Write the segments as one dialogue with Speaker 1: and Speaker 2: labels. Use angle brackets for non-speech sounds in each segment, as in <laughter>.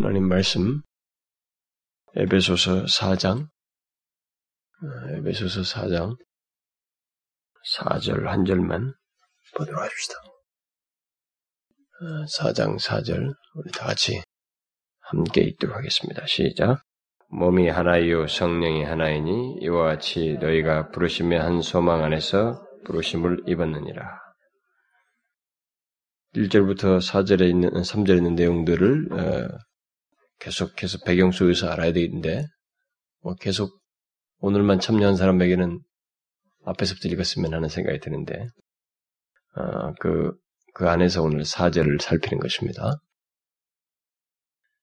Speaker 1: 하나님 말씀 에베소서 4장 어, 에베소서 4장 4절 한 절만 보도록 합시다. 4장 어, 4절 우리 다 같이 함께 읽도록 하겠습니다. 시작. 몸이 하나이요 성령이 하나이니 이와 같이 너희가 부르심의 한 소망 안에서 부르심을 입었느니라. 1절부터 4절에 있는 3절에 있는 내용들을 어, 계속해서 배경 속에서 알아야 되는데 뭐 계속 오늘만 참여한 사람에게는 앞에서부터 읽었으면 하는 생각이 드는데 어, 그, 그 안에서 오늘 4절을 살피는 것입니다.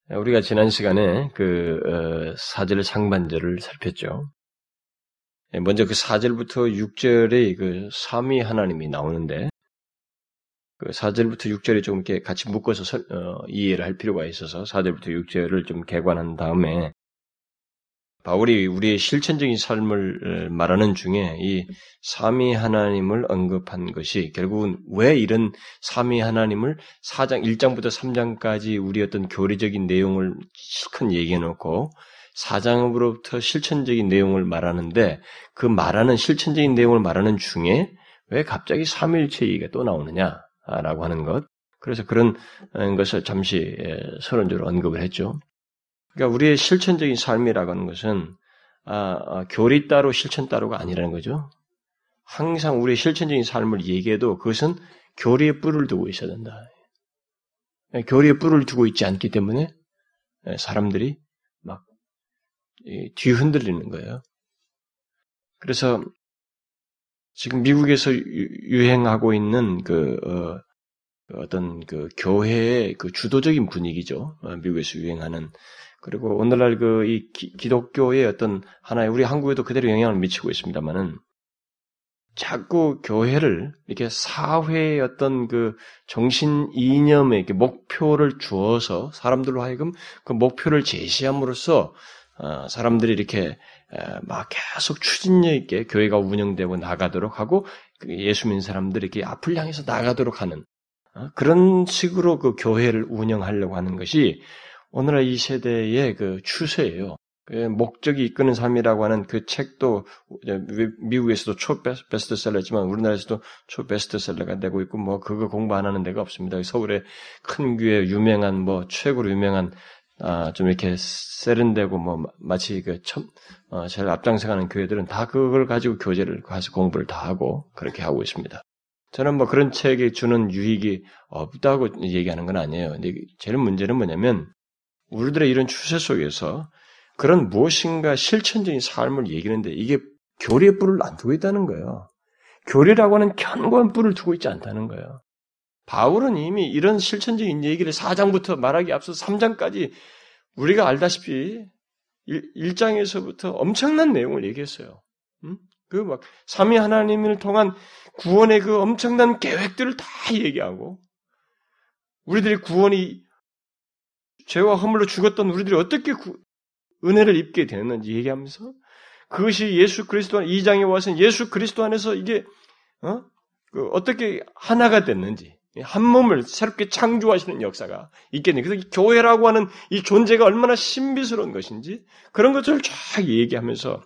Speaker 1: 우리가 지난 시간에 그 어, 4절 상반절을 살폈죠. 예, 먼저 그 4절부터 6절의 그 삼위 하나님이 나오는데 그 4절부터 6절에 좀 이렇게 같이 묶어서 설, 어, 이해를 할 필요가 있어서 4절부터 6절을 좀 개관한 다음에 바울이 우리의 실천적인 삶을 말하는 중에 이 삼위 하나님을 언급한 것이 결국은 왜 이런 삼위 하나님을 4장 1장부터 3장까지 우리 어떤 교리적인 내용을 실컷 얘기해 놓고 4장으로부터 실천적인 내용을 말하는데 그 말하는 실천적인 내용을 말하는 중에 왜 갑자기 삼위일체 얘기가 또 나오느냐? 라고 하는 것. 그래서 그런 어, 것을 잠시 예, 서론적으로 언급을 했죠. 그러니까 우리의 실천적인 삶이라고 하는 것은 아, 아, 교리 따로 실천 따로가 아니라는 거죠. 항상 우리의 실천적인 삶을 얘기해도 그것은 교리에 뿔을 두고 있어야 된다. 예, 교리에 뿔을 두고 있지 않기 때문에 예, 사람들이 막 뒤흔들리는 거예요. 그래서 지금 미국에서 유행하고 있는 그 어, 어떤 그 교회의 그 주도적인 분위기죠. 어, 미국에서 유행하는 그리고 오늘날 그 이 기독교의 어떤 하나의 우리 한국에도 그대로 영향을 미치고 있습니다만은 자꾸 교회를 이렇게 사회의 어떤 그 정신 이념의 목표를 주어서 사람들로 하여금 그 목표를 제시함으로써 어, 사람들이 이렇게 막 계속 추진력 있게 교회가 운영되고 나가도록 하고 그 예수 믿는 사람들이 이렇게 앞을 향해서 나가도록 하는 어, 그런 식으로 그 교회를 운영하려고 하는 것이 오늘날 이 세대의 그 추세예요. 그 목적이 이끄는 삶이라고 하는 그 책도 미국에서도 초 베스트셀러지만 우리나라에서도 초 베스트셀러가 되고 있고 뭐 그거 공부 안 하는 데가 없습니다. 서울의 큰 교회 유명한 뭐 최고로 유명한 아, 좀 이렇게 세련되고 뭐 마치 그 첨, 어, 제일 앞장서가는 교회들은 다 그걸 가지고 교재를 가서 공부를 다 하고 그렇게 하고 있습니다. 저는 뭐 그런 책이 주는 유익이 없다고 얘기하는 건 아니에요. 근데 제일 문제는 뭐냐면 우리들의 이런 추세 속에서 그런 무엇인가 실천적인 삶을 얘기하는데 이게 교리의 뿔을 안 두고 있다는 거예요. 교리라고 하는 견고한 뿔을 두고 있지 않다는 거예요. 바울은 이미 이런 실천적인 얘기를 4장부터 말하기 앞서 3장까지 우리가 알다시피 1, 장에서부터 엄청난 내용을 얘기했어요. 음? 그막 삼위 하나님을 통한 구원의 그 엄청난 계획들을 다 얘기하고 우리들의 구원이 죄와 허물로 죽었던 우리들이 어떻게 구, 은혜를 입게 되는지 얘기하면서 그것이 예수 그리스도 안 2장에 와서 예수 그리스도 안에서 이게 어? 그 어떻게 하나가 됐는지 한 몸을 새롭게 창조하시는 역사가 있겠네요. 그래서 교회라고 하는 이 존재가 얼마나 신비스러운 것인지 그런 것들을 쫙 얘기하면서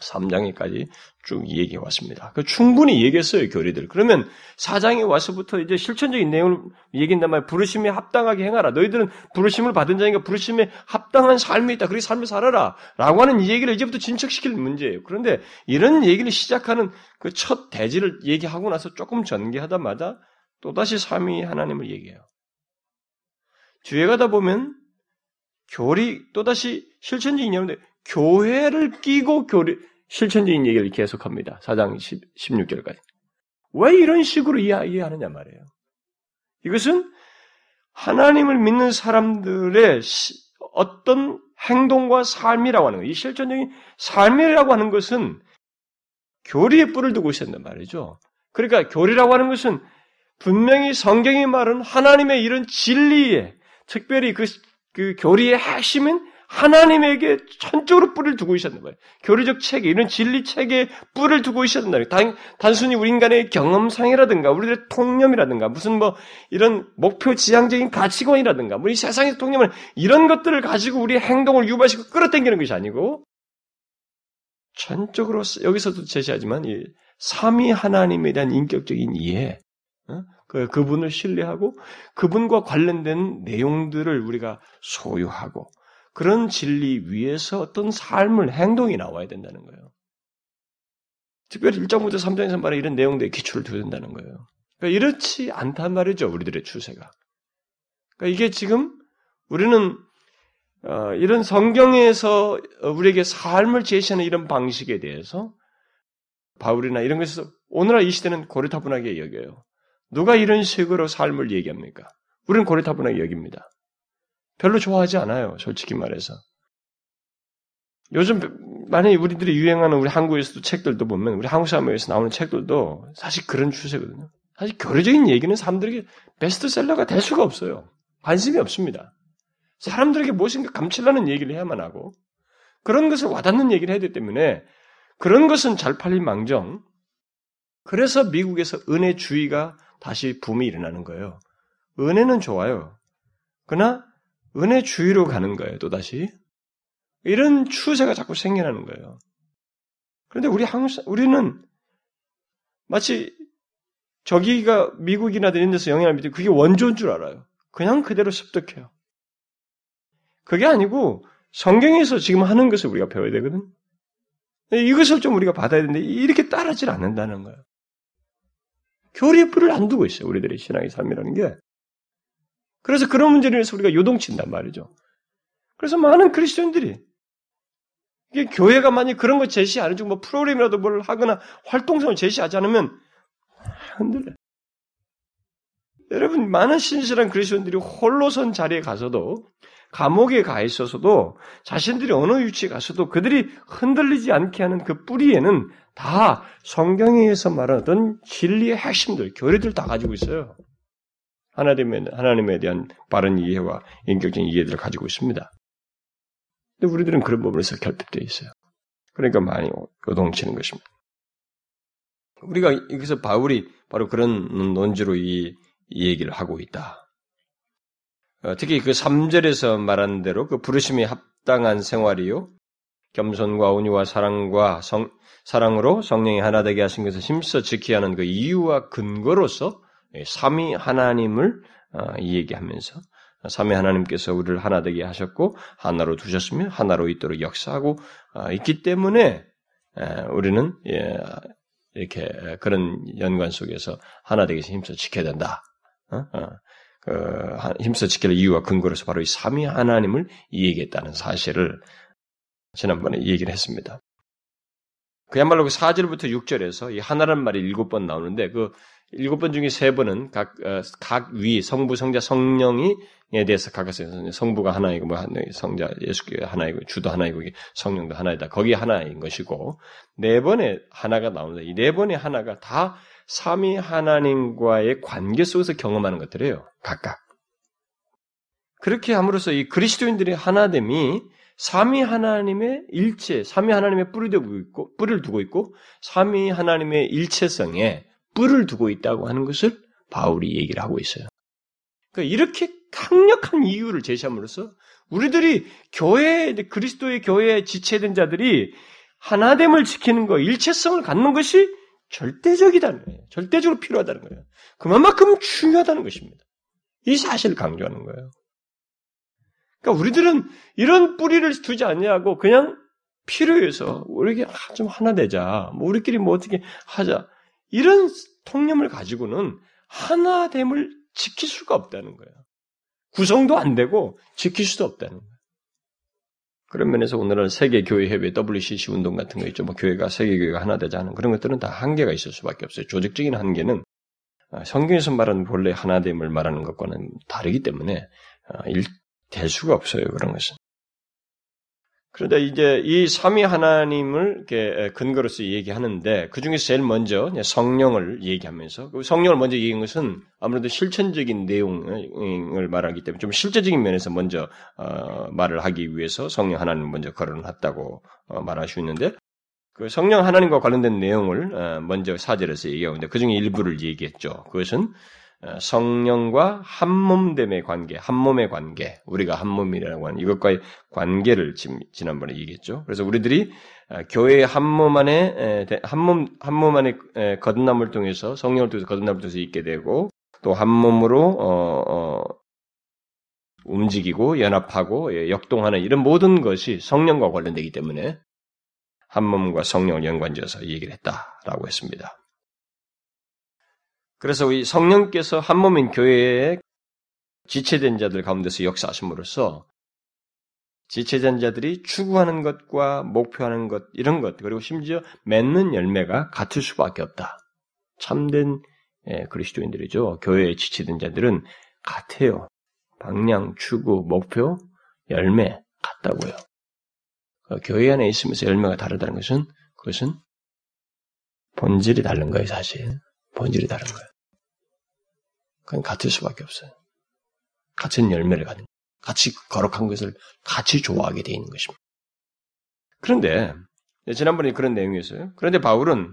Speaker 1: 3장에까지 쭉 얘기해 왔습니다. 그 충분히 얘기했어요, 교리들. 그러면 4장에 와서부터 이제 실천적인 내용을 얘기한단 말이에요. 부르심에 합당하게 행하라. 너희들은 부르심을 받은 자니까 부르심에 합당한 삶이 있다. 그렇게 삶을 살아라. 라고 하는 이 얘기를 이제부터 진척시킬 문제예요. 그런데 이런 얘기를 시작하는 그 첫 대지를 얘기하고 나서 조금 전개하다마다 또다시 삼위 하나님을 얘기해요. 뒤에 가다 보면 교리 또다시 실천적인 내용인데 교회를 끼고 교리 실천적인 얘기를 계속합니다. 4장 10, 16절까지. 왜 이런 식으로 이해하느냐 말이에요. 이것은 하나님을 믿는 사람들의 어떤 행동과 삶이라고 하는 것, 이 실천적인 삶이라고 하는 것은 교리에 뿔을 두고 있었단 말이죠. 그러니까 교리라고 하는 것은 분명히 성경이 말은 하나님의 이런 진리에, 특별히 그, 그 교리의 핵심은 하나님에게 전적으로 뿔을 두고 있었는 거예요. 교리적 체계, 이런 진리 체계에 뿔을 두고 있었는다. 단, 단순히 우리 인간의 경험상이라든가, 우리들의 통념이라든가, 무슨 뭐, 이런 목표 지향적인 가치관이라든가, 우리 세상의 통념을, 이런 것들을 가지고 우리의 행동을 유발시키고 끌어당기는 것이 아니고, 전적으로, 여기서도 제시하지만, 이 삼위 하나님에 대한 인격적인 이해, 어? 그, 그분을 신뢰하고, 그분과 관련된 내용들을 우리가 소유하고, 그런 진리 위에서 어떤 삶을, 행동이 나와야 된다는 거예요. 특별히 1장부터 3장에서 말해 이런 내용들에 기초를 두야 된다는 거예요. 그러니까 이렇지 않단 말이죠, 우리들의 추세가. 그러니까 이게 지금 우리는 어, 이런 성경에서 우리에게 삶을 제시하는 이런 방식에 대해서 바울이나 이런 것에서 오늘날 이 시대는 고리타분하게 여겨요. 누가 이런 식으로 삶을 얘기합니까? 우리는 고리타분하게 여깁니다. 별로 좋아하지 않아요. 솔직히 말해서. 요즘 만약에 우리들이 유행하는 우리 한국에서도 책들도 보면 우리 한국 사회에서 나오는 책들도 사실 그런 추세거든요. 사실 교류적인 얘기는 사람들에게 베스트셀러가 될 수가 없어요. 관심이 없습니다. 사람들에게 무엇인가 감칠라는 얘기를 해야만 하고 그런 것을 와닿는 얘기를 해야 되기 때문에 그런 것은 잘 팔린 망정. 그래서 미국에서 은혜주의가 다시 붐이 일어나는 거예요. 은혜는 좋아요. 그러나 은혜 주의로 가는 거예요, 또 다시. 이런 추세가 자꾸 생겨나는 거예요. 그런데 우리 한국, 우리는 마치 저기가 미국이나 이런 데서 영향을 미치고 그게 원조인 줄 알아요. 그냥 그대로 습득해요. 그게 아니고 성경에서 지금 하는 것을 우리가 배워야 되거든. 이것을 좀 우리가 받아야 되는데 이렇게 따르질 않는다는 거예요. 교리의 뿔을 안 두고 있어요. 우리들의 신앙의 삶이라는 게. 그래서 그런 문제를 위해서 우리가 요동친단 말이죠. 그래서 많은 그리스도인들이 이게 교회가 만약 그런 거 제시 안 해주고 뭐 프로그램이라도 뭘 하거나 활동성을 제시하지 않으면 흔들려. 여러분 많은 신실한 그리스도인들이 홀로 선 자리에 가서도 감옥에 가 있어서도 자신들이 어느 위치에 가서도 그들이 흔들리지 않게 하는 그 뿌리에는 다 성경에서 말하던 진리의 핵심들, 교리들 다 가지고 있어요. 하나님에, 하나님에 대한 바른 이해와 인격적인 이해들을 가지고 있습니다. 근데 우리들은 그런 부분에서 결핍되어 있어요. 그러니까 많이 요동치는 것입니다. 우리가 여기서 바울이 바로 그런 논지로 이, 이 얘기를 하고 있다. 어, 특히 그 3절에서 말한 대로 그 부르심이 합당한 생활이요. 겸손과 온유와 사랑과 성, 사랑으로 성령이 하나 되게 하신 것을 힘써 지켜야 하는 그 이유와 근거로서 삼위 하나님을 어, 얘기하면서 삼위 하나님께서 우리를 하나 되게 하셨고 하나로 두셨으며 하나로 있도록 역사하고 어, 있기 때문에 우리는 예, 이렇게 그런 연관 속에서 하나 되게 힘써 지켜야 된다. 그 힘써 지킬 이유와 근거로서 바로 이 삼위 하나님을 이야기했다는 사실을 지난번에 얘기를 했습니다. 그야말로 그 4절부터 6절에서 이 하나란 말이 일곱 번 나오는데 그 일곱 번 중에 세 번은 각, 어, 각 위, 성부, 성자, 성령이에 대해서 각각서 성부가 하나이고, 뭐, 성자, 예수께 하나이고, 주도 하나이고, 성령도 하나이다. 거기 하나인 것이고, 네 번에 하나가 나오는데, 이 네 번의 하나가 다 삼위 하나님과의 관계 속에서 경험하는 것들이에요. 각각. 그렇게 함으로써 이 그리스도인들의 하나됨이 삼위 하나님의 일체, 삼위 하나님의 뿌리 두고 있고, 뿌리를 두고 있고, 삼위 하나님의 일체성에 뿔을 두고 있다고 하는 것을 바울이 얘기를 하고 있어요. 그러니까 이렇게 강력한 이유를 제시함으로써 우리들이 교회, 그리스도의 교회에 지체된 자들이 하나됨을 지키는 거, 일체성을 갖는 것이 절대적이다는 거예요. 절대적으로 필요하다는 거예요. 그만큼 중요하다는 것입니다. 이 사실을 강조하는 거예요. 그러니까 우리들은 이런 뿌리를 두지 않냐고 그냥 필요해서 우리에게 좀 하나 되자. 뭐 우리끼리 뭐 어떻게 하자. 이런 통념을 가지고는 하나됨을 지킬 수가 없다는 거예요. 구성도 안 되고 지킬 수도 없다는 거예요. 그런 면에서 오늘은 세계교회협의 WCC 운동 같은 거 있죠. 뭐 교회가 세계교회가 하나 되자 하는 그런 것들은 다 한계가 있을 수밖에 없어요. 조직적인 한계는 아, 성경에서 말하는 본래 하나됨을 말하는 것과는 다르기 때문에 아, 될 수가 없어요. 그런 것은. 그런데 이제 이 삼위 하나님을 근거로서 얘기하는데 그 중에서 제일 먼저 성령을 얘기하면서 그 성령을 먼저 얘기한 것은 아무래도 실천적인 내용을 말하기 때문에 좀 실제적인 면에서 먼저 어, 말을 하기 위해서 성령 하나님을 먼저 거론했다고 어, 말할 수 있는데 그 성령 하나님과 관련된 내용을 어, 먼저 사절에서 얘기하고 있는데 그 중에 일부를 얘기했죠. 그것은 어, 성령과 한 몸됨의 관계, 한 몸의 관계, 우리가 한 몸이라고 하는 이것과의 관계를 지난번에 얘기했죠. 그래서 우리들이 어, 교회의 한몸 안에 한몸 한몸 안에 거듭남을 통해서 성령을 통해서 거듭남을 통해서 있게 되고 또 한 몸으로 어, 어, 움직이고 연합하고 예, 역동하는 이런 모든 것이 성령과 관련되기 때문에 한 몸과 성령을 연관지어서 얘기를 했다라고 했습니다. 그래서 이 성령께서 한 몸인 교회에 지체된 자들 가운데서 역사하심으로써 지체된 자들이 추구하는 것과 목표하는 것 이런 것 그리고 심지어 맺는 열매가 같을 수밖에 없다. 참된 예, 그리스도인들이죠. 교회에 지체된 자들은 같아요. 방향, 추구, 목표, 열매 같다고요. 그 교회 안에 있으면서 열매가 다르다는 것은 그것은 본질이 다른 거예요, 사실. 본질이 다른 거예요. 그건 같을 수밖에 없어요. 같은 열매를 가는, 같이 거룩한 것을 같이 좋아하게 되어 있는 것입니다. 그런데, 지난번에 그런 내용이었어요. 그런데 바울은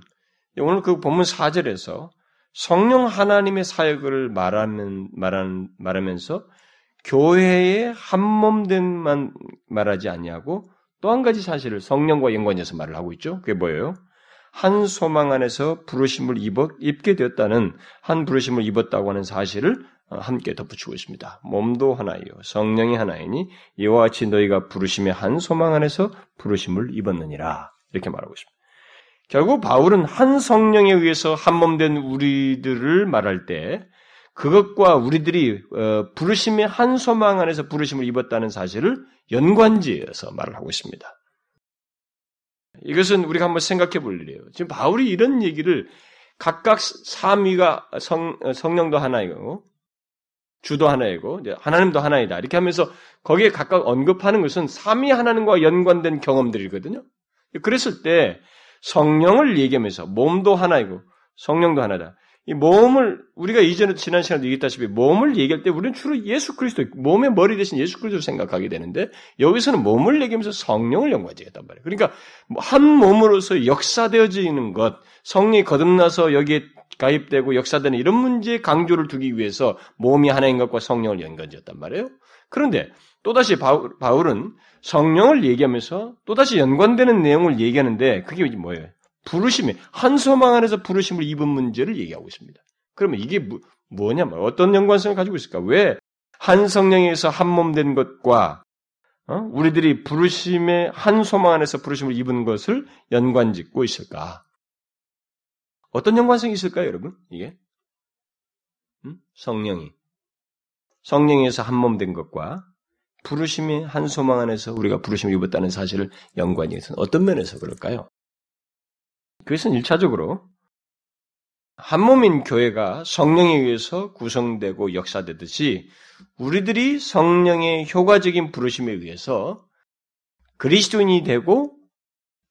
Speaker 1: 오늘 그 본문 4절에서 성령 하나님의 사역을 말하면, 말한, 말하면서 교회의 한 몸된만 말하지 아니하고 또 한 가지 사실을 성령과 연관해서 말을 하고 있죠. 그게 뭐예요? 한 소망 안에서 부르심을 입어, 입게 되었다는 한 부르심을 입었다고 하는 사실을 어, 함께 덧붙이고 있습니다. 몸도 하나이요 성령이 하나이니 이와 같이 너희가 부르심의 한 소망 안에서 부르심을 입었느니라 이렇게 말하고 있습니다. 결국 바울은 한 성령에 의해서 한 몸 된 우리들을 말할 때 그것과 우리들이 어, 부르심의 한 소망 안에서 부르심을 입었다는 사실을 연관지어서 말을 하고 있습니다. 이것은 우리가 한번 생각해 볼 일이에요. 지금 바울이 이런 얘기를 각각 삼위가 성, 성령도 하나이고, 주도 하나이고, 하나님도 하나이다. 이렇게 하면서 거기에 각각 언급하는 것은 삼위 하나님과 연관된 경험들이거든요. 그랬을 때 성령을 얘기하면서 몸도 하나이고, 성령도 하나다. 이 몸을 우리가 이전에 지난 시간에 얘기했다시피 몸을 얘기할 때 우리는 주로 예수 그리스도 몸의 머리 대신 예수 그리스도를 생각하게 되는데 여기서는 몸을 얘기하면서 성령을 연관지었단 말이에요. 그러니까 뭐한 몸으로서 역사되어지는 것, 성령이 거듭나서 여기에 가입되고 역사되는 이런 문제에 강조를 두기 위해서 몸이 하나인 것과 성령을 연관지었단 말이에요. 그런데 또다시 바울, 바울은 성령을 얘기하면서 또다시 연관되는 내용을 얘기하는데 그게 뭐예요? 부르심이 한 소망 안에서 부르심을 입은 문제를 얘기하고 있습니다. 그러면 이게 뭐, 뭐냐, 어떤 연관성을 가지고 있을까? 왜 한 성령에서 한 몸 된 것과 어? 우리들이 부르심의 한 소망 안에서 부르심을 입은 것을 연관짓고 있을까? 어떤 연관성이 있을까요, 여러분? 이게 음? 성령이 성령에서 한 몸 된 것과 부르심이 한 소망 안에서 우리가 부르심을 입었다는 사실을 연관이 해서 어떤 면에서 그럴까요? 그것은 일차적으로 한 몸인 교회가 성령에 의해서 구성되고 역사되듯이 우리들이 성령의 효과적인 부르심에 의해서 그리스도인이 되고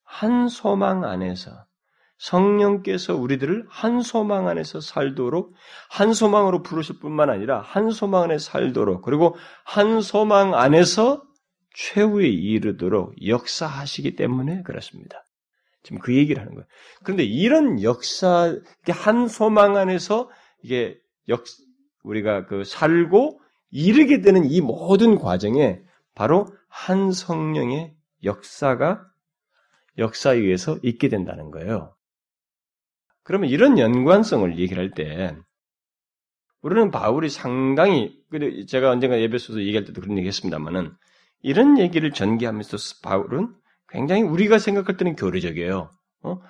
Speaker 1: 한 소망 안에서 성령께서 우리들을 한 소망 안에서 살도록 한 소망으로 부르실 뿐만 아니라 한 소망 안에 살도록 그리고 한 소망 안에서 최후에 이르도록 역사하시기 때문에 그렇습니다. 지금 그 얘기를 하는 거예요. 그런데 이런 역사, 한 소망 안에서 이게 역, 우리가 그 살고 이르게 되는 이 모든 과정에 바로 한 성령의 역사가 역사에 의해서 있게 된다는 거예요. 그러면 이런 연관성을 얘기를 할 때, 우리는 바울이 상당히, 제가 언젠가 예배소서 얘기할 때도 그런 얘기 했습니다만은, 이런 얘기를 전개하면서 바울은 굉장히 우리가 생각할 때는 교리적이에요. 어?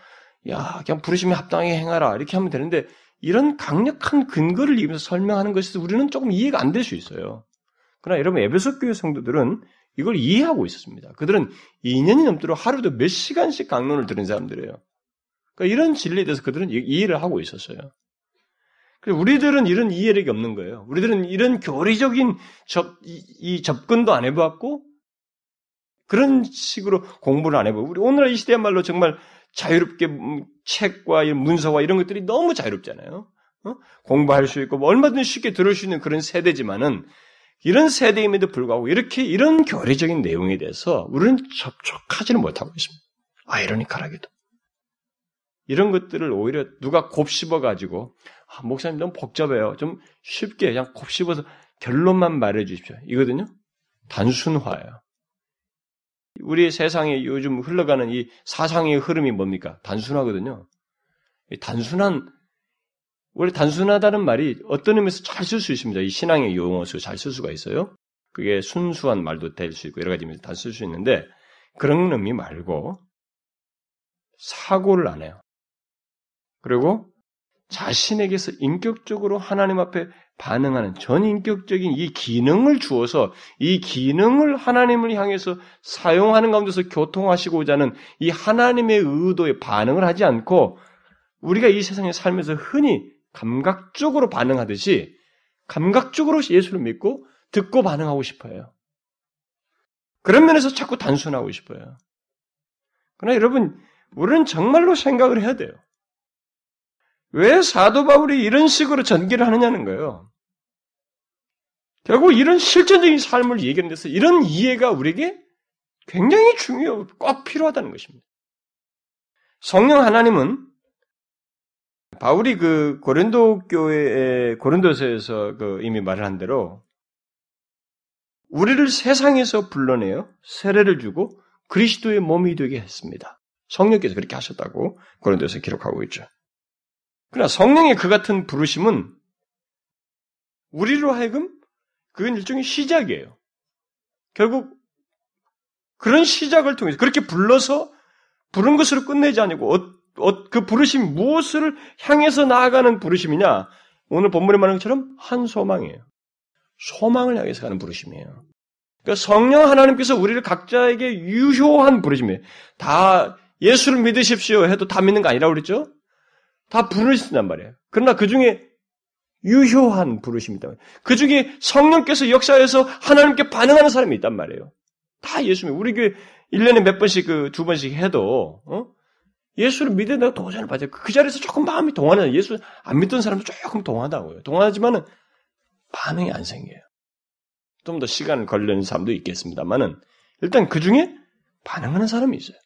Speaker 1: 야, 그냥 부르심에 합당하게 행하라. 이렇게 하면 되는데, 이런 강력한 근거를 이으면서 설명하는 것이 우리는 조금 이해가 안 될 수 있어요. 그러나 여러분, 에베소 교회 성도들은 이걸 이해하고 있었습니다. 그들은 2년이 넘도록 하루도 몇 시간씩 강론을 들은 사람들이에요. 그러니까 이런 진리에 대해서 그들은 이해를 하고 있었어요. 우리들은 이런 이해력이 없는 거예요. 우리들은 이런 교리적인 접, 이, 이 접근도 안 해봤고, 그런 식으로 공부를 안 해보고 우리 오늘날 이 시대야말로 정말 자유롭게 음, 책과 문서와 이런 것들이 너무 자유롭잖아요. 어? 공부할 수 있고 뭐 얼마든지 쉽게 들을 수 있는 그런 세대지만은 이런 세대임에도 불구하고 이렇게 이런 교리적인 내용에 대해서 우리는 접촉하지는 못하고 있습니다. 아이러니컬하게도. 이런 것들을 오히려 누가 곱씹어 가지고 아, 목사님 너무 복잡해요. 좀 쉽게 그냥 곱씹어서 결론만 말해 주십시오. 이거든요. 단순화예요. 우리 세상에 요즘 흘러가는 이 사상의 흐름이 뭡니까? 단순하거든요. 단순한 원래 단순하다는 말이 어떤 의미에서 잘 쓸 수 있습니다. 이 신앙의 용어로 잘쓸 수가 있어요. 그게 순수한 말도 될 수 있고 여러 가지 의미에서 다 쓸 수 있는데 그런 의미 말고 사고를 안 해요. 그리고 자신에게서 인격적으로 하나님 앞에 반응하는 전인격적인 이 기능을 주어서 이 기능을 하나님을 향해서 사용하는 가운데서 교통하시고자 하는 이 하나님의 의도에 반응을 하지 않고 우리가 이 세상에 살면서 흔히 감각적으로 반응하듯이 감각적으로 예수를 믿고 듣고 반응하고 싶어요. 그런 면에서 자꾸 단순하고 싶어요. 그러나 여러분, 우리는 정말로 생각을 해야 돼요. 왜 사도 바울이 이런 식으로 전개를 하느냐는 거예요. 결국 이런 실전적인 삶을 얘기하는 데서 이런 이해가 우리에게 굉장히 중요하고 꼭 필요하다는 것입니다. 성령 하나님은 바울이 그 고린도 교회 고린도서에서 그 이미 말을 한 대로 우리를 세상에서 불러내어 세례를 주고 그리스도의 몸이 되게 했습니다. 성령께서 그렇게 하셨다고 고린도에서 기록하고 있죠. 그러나 성령의 그 같은 부르심은 우리로 하여금 그건 일종의 시작이에요. 결국 그런 시작을 통해서 그렇게 불러서 부른 것으로 끝내지 어, 그 부르심 무엇을 향해서 나아가는 부르심이냐? 오늘 본문에 말하는 것처럼 한 소망이에요. 소망을 향해서 가는 부르심이에요. 그러니까 성령 하나님께서 우리를 각자에게 유효한 부르심이에요. 다 예수를 믿으십시오 해도 다 믿는 거 아니라고 그랬죠? 다 부르신단 말이에요. 그러나 그 중에 유효한 부르심이다. 그 중에 성령께서 역사에서 하나님께 반응하는 사람이 있단 말이에요. 다 예수 믿 우리 교회 1년에 몇 번씩 그 두 번씩 해도, 어? 예수를 믿어 내가 도전을 받아요. 그 자리에서 조금 마음이 동하는, 예수 안 믿던 사람도 조금 동하다고요. 동하지만은 반응이 안 생겨요. 좀 더 시간을 걸리는 사람도 있겠습니다만은 일단 그 중에 반응하는 사람이 있어요.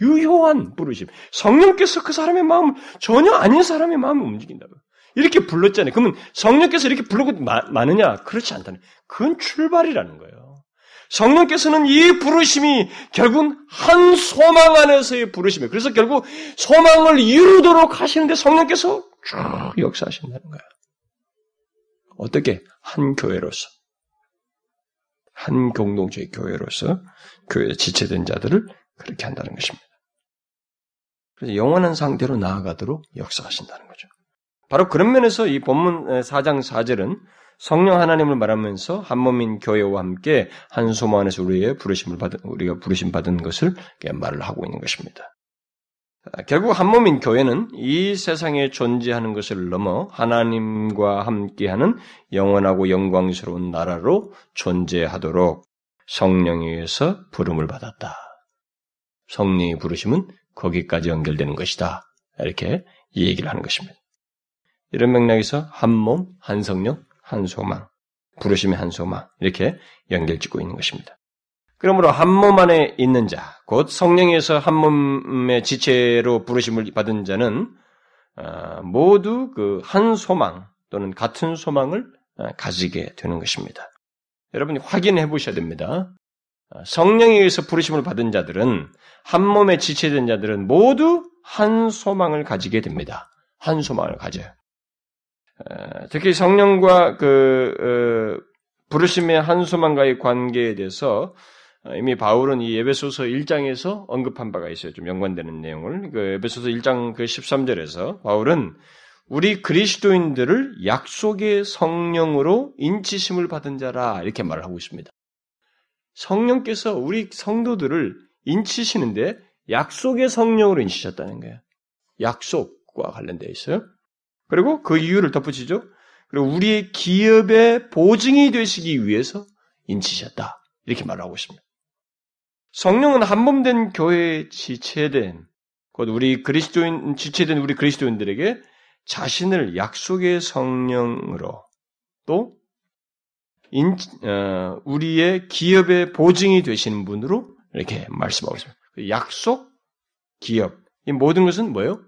Speaker 1: 유효한 부르심. 성령께서 그 사람의 마음을 전혀 아닌 사람의 마음을 움직인다고. 이렇게 불렀잖아요. 그러면 성령께서 이렇게 불르고 많으냐? 그렇지 않다는. 그건 출발이라는 거예요. 성령께서는 이 부르심이 결국은 한 소망 안에서의 부르심이에요. 그래서 결국 소망을 이루도록 하시는데 성령께서 쭉 역사하신다는 거예요. 어떻게? 한 교회로서. 한 공동체의 교회로서 교회에 지체된 자들을 그렇게 한다는 것입니다. 그래서 영원한 상태로 나아가도록 역사하신다는 거죠. 바로 그런 면에서 이 본문 4장 4절은 성령 하나님을 말하면서 한 몸인 교회와 함께 한 소망 안에서 우리의 부르심을 받은 우리가 부르심 받은 것을 말을 하고 있는 것입니다. 결국 한 몸인 교회는 이 세상에 존재하는 것을 넘어 하나님과 함께하는 영원하고 영광스러운 나라로 존재하도록 성령에 의해서 부름을 받았다. 성령의 부르심은 거기까지 연결되는 것이다. 이렇게 얘기를 하는 것입니다. 이런 맥락에서 한 몸, 한 성령, 한 소망, 부르심의 한 소망 이렇게 연결 짓고 있는 것입니다. 그러므로 한 몸 안에 있는 자, 곧 성령에서 한 몸의 지체로 부르심을 받은 자는 어, 모두 그 한 소망 또는 같은 소망을 어, 가지게 되는 것입니다. 여러분이 확인해 보셔야 됩니다. 어, 성령에 의해서 부르심을 받은 자들은 한 몸에 지체된 자들은 모두 한 소망을 가지게 됩니다. 한 소망을 가져요. 특히 성령과 그 부르심의 한 소망과의 관계에 대해서 이미 바울은 이 에베소서 1장에서 언급한 바가 있어요. 좀 연관되는 내용을. 그 에베소서 1장 그 13절에서 바울은 우리 그리스도인들을 약속의 성령으로 인치심을 받은 자라 이렇게 말을 하고 있습니다. 성령께서 우리 성도들을 인치시는데 약속의 성령으로 인치셨다는 거예요. 약속과 관련되어 있어요. 그리고 그 이유를 덧붙이죠. 그리고 우리의 기업의 보증이 되시기 위해서 인치셨다. 이렇게 말하고 있습니다. 성령은 한몸된 교회에 지체된 곧 우리 그리스도인 지체된 우리 그리스도인들에게 자신을 약속의 성령으로 또 인, 어, 우리의 기업의 보증이 되시는 분으로 이렇게 말씀하고 있습니다. 그 약속, 기업, 이 모든 것은 뭐예요?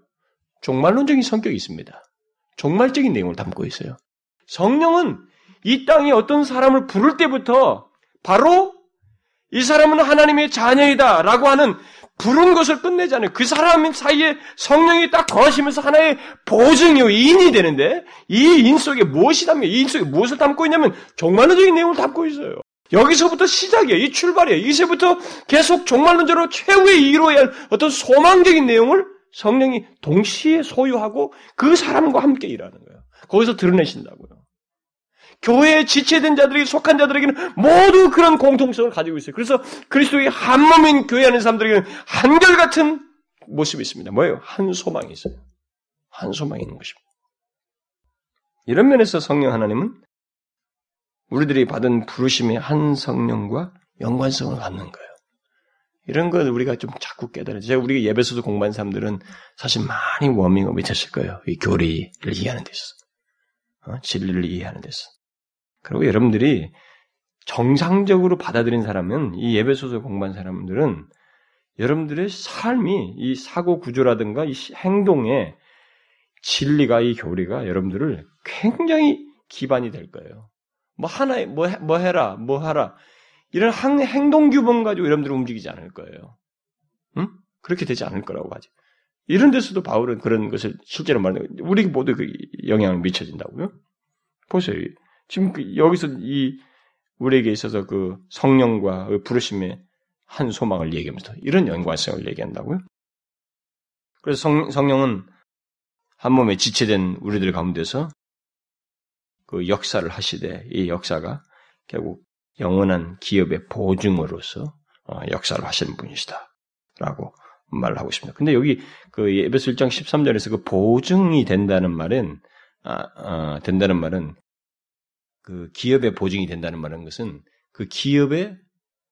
Speaker 1: 종말론적인 성격이 있습니다. 종말적인 내용을 담고 있어요. 성령은 이 땅에 어떤 사람을 부를 때부터 바로 이 사람은 하나님의 자녀이다 라고 하는 부른 것을 끝내지 않아요. 그 사람 사이에 성령이 딱 거하시면서 하나의 보증이요, 인이 되는데, 이 인 속에 무엇이 담겨, 이 인 속에 무엇을 담고 있냐면, 종말론적인 내용을 담고 있어요. 여기서부터 시작이에요. 이 출발이에요. 이제부터 계속 종말론적으로 최후의 이루어야 할 어떤 소망적인 내용을 성령이 동시에 소유하고 그 사람과 함께 일하는 거예요. 거기서 드러내신다고요. 교회에 지체된 자들에게 속한 자들에게는 모두 그런 공통성을 가지고 있어요. 그래서 그리스도의 한 몸인 교회 하는 사람들에게는 한결같은 모습이 있습니다. 뭐예요? 한 소망이 있어요. 한 소망이 있는 것입니다. 이런 면에서 성령 하나님은 우리들이 받은 부르심의 한 성령과 연관성을 갖는 거예요. 이런 걸 우리가 좀 자꾸 깨달아야 제가 우리가 예배소도 공부한 사람들은 사실 많이 워밍업이 됐을 거예요. 이 교리를 이해하는 데 있어서. 어? 진리를 이해하는 데서. 그리고 여러분들이 정상적으로 받아들인 사람은 이 예배소서 공부한 사람들은 여러분들의 삶이 이 사고 구조라든가 이 행동에 진리가 이 교리가 여러분들을 굉장히 기반이 될 거예요. 뭐 하나에 뭐, 뭐 해라 뭐 하라 이런 행동 규범 가지고 여러분들이 움직이지 않을 거예요. 응? 그렇게 되지 않을 거라고 하지. 이런 데서도 바울은 그런 것을 실제로 말하는. 우리 모두 그 영향을 미쳐진다고요. 보세요. 지금 그 여기서 이 우리에게 있어서 그 성령과 그 부르심의 한 소망을 얘기하면서 이런 연관성을 얘기한다고요. 그래서 성, 성령은 한 몸에 지체된 우리들 가운데서 그 역사를 하시되 이 역사가 결국 영원한 기업의 보증으로서 어, 역사를 하시는 분이시다라고 말을 하고 있습니다. 근데 여기 그 에베소 1장 13절에서 그 보증이 된다는 말은 아, 아, 된다는 말은 그 기업의 보증이 된다는 말은 것은 그 기업의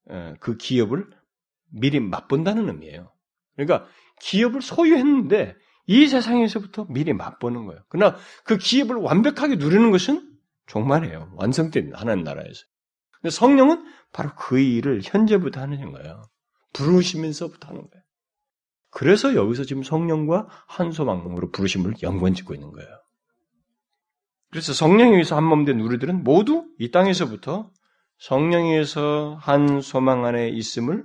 Speaker 1: 어, 그 기업을 미리 맛본다는 의미예요. 그러니까 기업을 소유했는데 이 세상에서부터 미리 맛보는 거예요. 그러나 그 기업을 완벽하게 누리는 것은 종말이에요. 완성된 하나님 나라에서. 근데 성령은 바로 그 일을 현재부터 하는 거예요. 부르시면서부터 하는 거예요. 그래서 여기서 지금 성령과 한소망으로 부르심을 연관짓고 있는 거예요. 그래서 성령에 의해서 한 몸 된 우리들은 모두 이 땅에서부터 성령에 의해서 한 소망 안에 있음을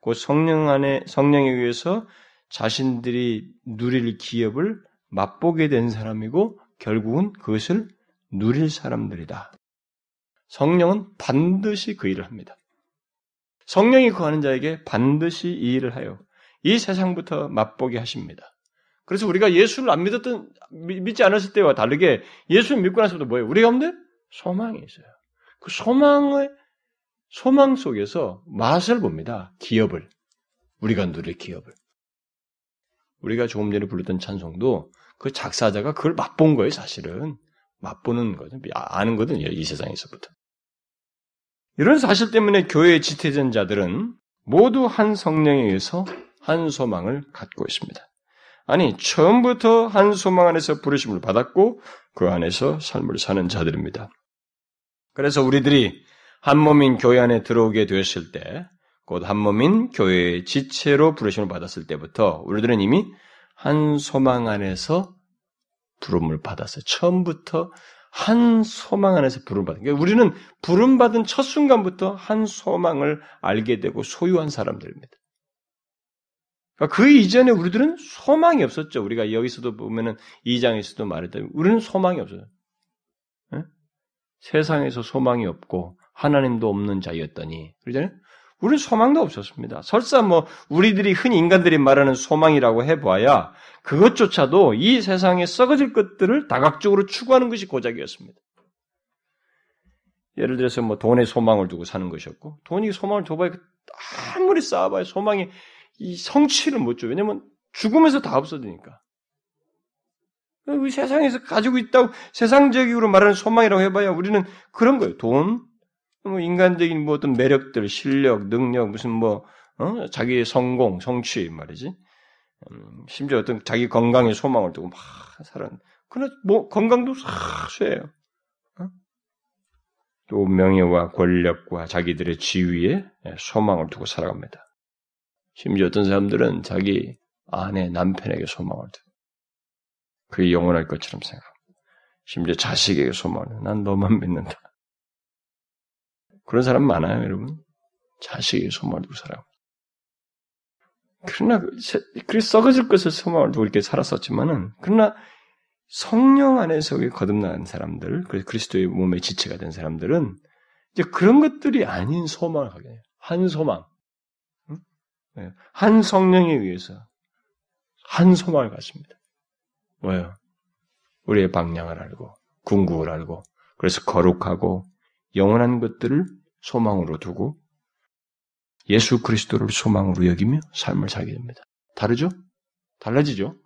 Speaker 1: 그 성령 안에 성령에 의해서 자신들이 누릴 기업을 맛보게 된 사람이고 결국은 그것을 누릴 사람들이다. 성령은 반드시 그 일을 합니다. 성령이 구하는 자에게 반드시 이 일을 하여 이 세상부터 맛보게 하십니다. 그래서 우리가 예수를 안 믿었던, 믿지 않았을 때와 다르게 예수를 믿고 나서부터 뭐예요? 우리 가운데 소망이 있어요. 그 소망의, 소망 속에서 맛을 봅니다. 기업을. 우리가 누릴 기업을. 우리가 조금 전에 불렀던 찬송도 그 작사자가 그걸 맛본 거예요, 사실은. 맛보는 거죠. 아는 거든요, 이 세상에서부터. 이런 사실 때문에 교회의 지태전 자들은 모두 한 성령에 의해서 한 소망을 갖고 있습니다. 아니, 처음부터 한 소망 안에서 부르심을 받았고 그 안에서 삶을 사는 자들입니다. 그래서 우리들이 한 몸인 교회 안에 들어오게 되었을 때, 곧 한 몸인 교회의 지체로 부르심을 받았을 때부터 우리들은 이미 한 소망 안에서 부름을 받았어요. 처음부터 한 소망 안에서 부름 받은. 그러니까 우리는 부름 받은 첫 순간부터 한 소망을 알게 되고 소유한 사람들입니다. 그러니까 그 이전에 우리들은 소망이 없었죠. 우리가 여기서도 보면은 2장에서도 말했다. 우리는 소망이 없어요. 네? 세상에서 소망이 없고 하나님도 없는 자였더니 그러잖아요. 우리는 소망도 없었습니다. 설사 뭐 우리들이 흔히 인간들이 말하는 소망이라고 해봐야 그것조차도 이 세상에 썩어질 것들을 다각적으로 추구하는 것이 고작이었습니다. 예를 들어서 뭐 돈에 소망을 두고 사는 것이었고 돈이 소망을 둬봐야 아무리 쌓아봐야 소망이 이 성취를 못 줘. 왜냐면 죽으면서 다 없어지니까. 우리 세상에서 가지고 있다고 세상적으로 말하는 소망이라고 해봐야 우리는 그런 거예요. 돈, 뭐 인간적인 뭐 어떤 매력들, 실력, 능력, 무슨 뭐 어? 자기의 성공, 성취 말이지. 음, 심지어 어떤 자기 건강에 소망을 두고 막 살은. 그러나 뭐 건강도 사수해요. 어? 또 명예와 권력과 자기들의 지위에 소망을 두고 살아갑니다. 심지어 어떤 사람들은 자기 아내, 남편에게 소망을 두고 그게 영원할 것처럼 생각합니다. 심지어 자식에게 소망을 난 너만 믿는다. 그런 사람 많아요, 여러분. 자식에게 소망을 두고 살아요. 그러나 그 썩어질 것을 소망을 두고 이렇게 살았었지만은 그러나 성령 안에서 거듭난 사람들, 그리스도의 몸의 지체가 된 사람들은 이제 그런 것들이 아닌 소망을 하게 돼요. 한 소망, 네. 한 성령에 의해서 한 소망을 갖습니다. 뭐예요? 우리의 방향을 알고 궁극을 알고 그래서 거룩하고 영원한 것들을 소망으로 두고 예수 그리스도를 소망으로 여기며 삶을 살게 됩니다. 다르죠? 달라지죠?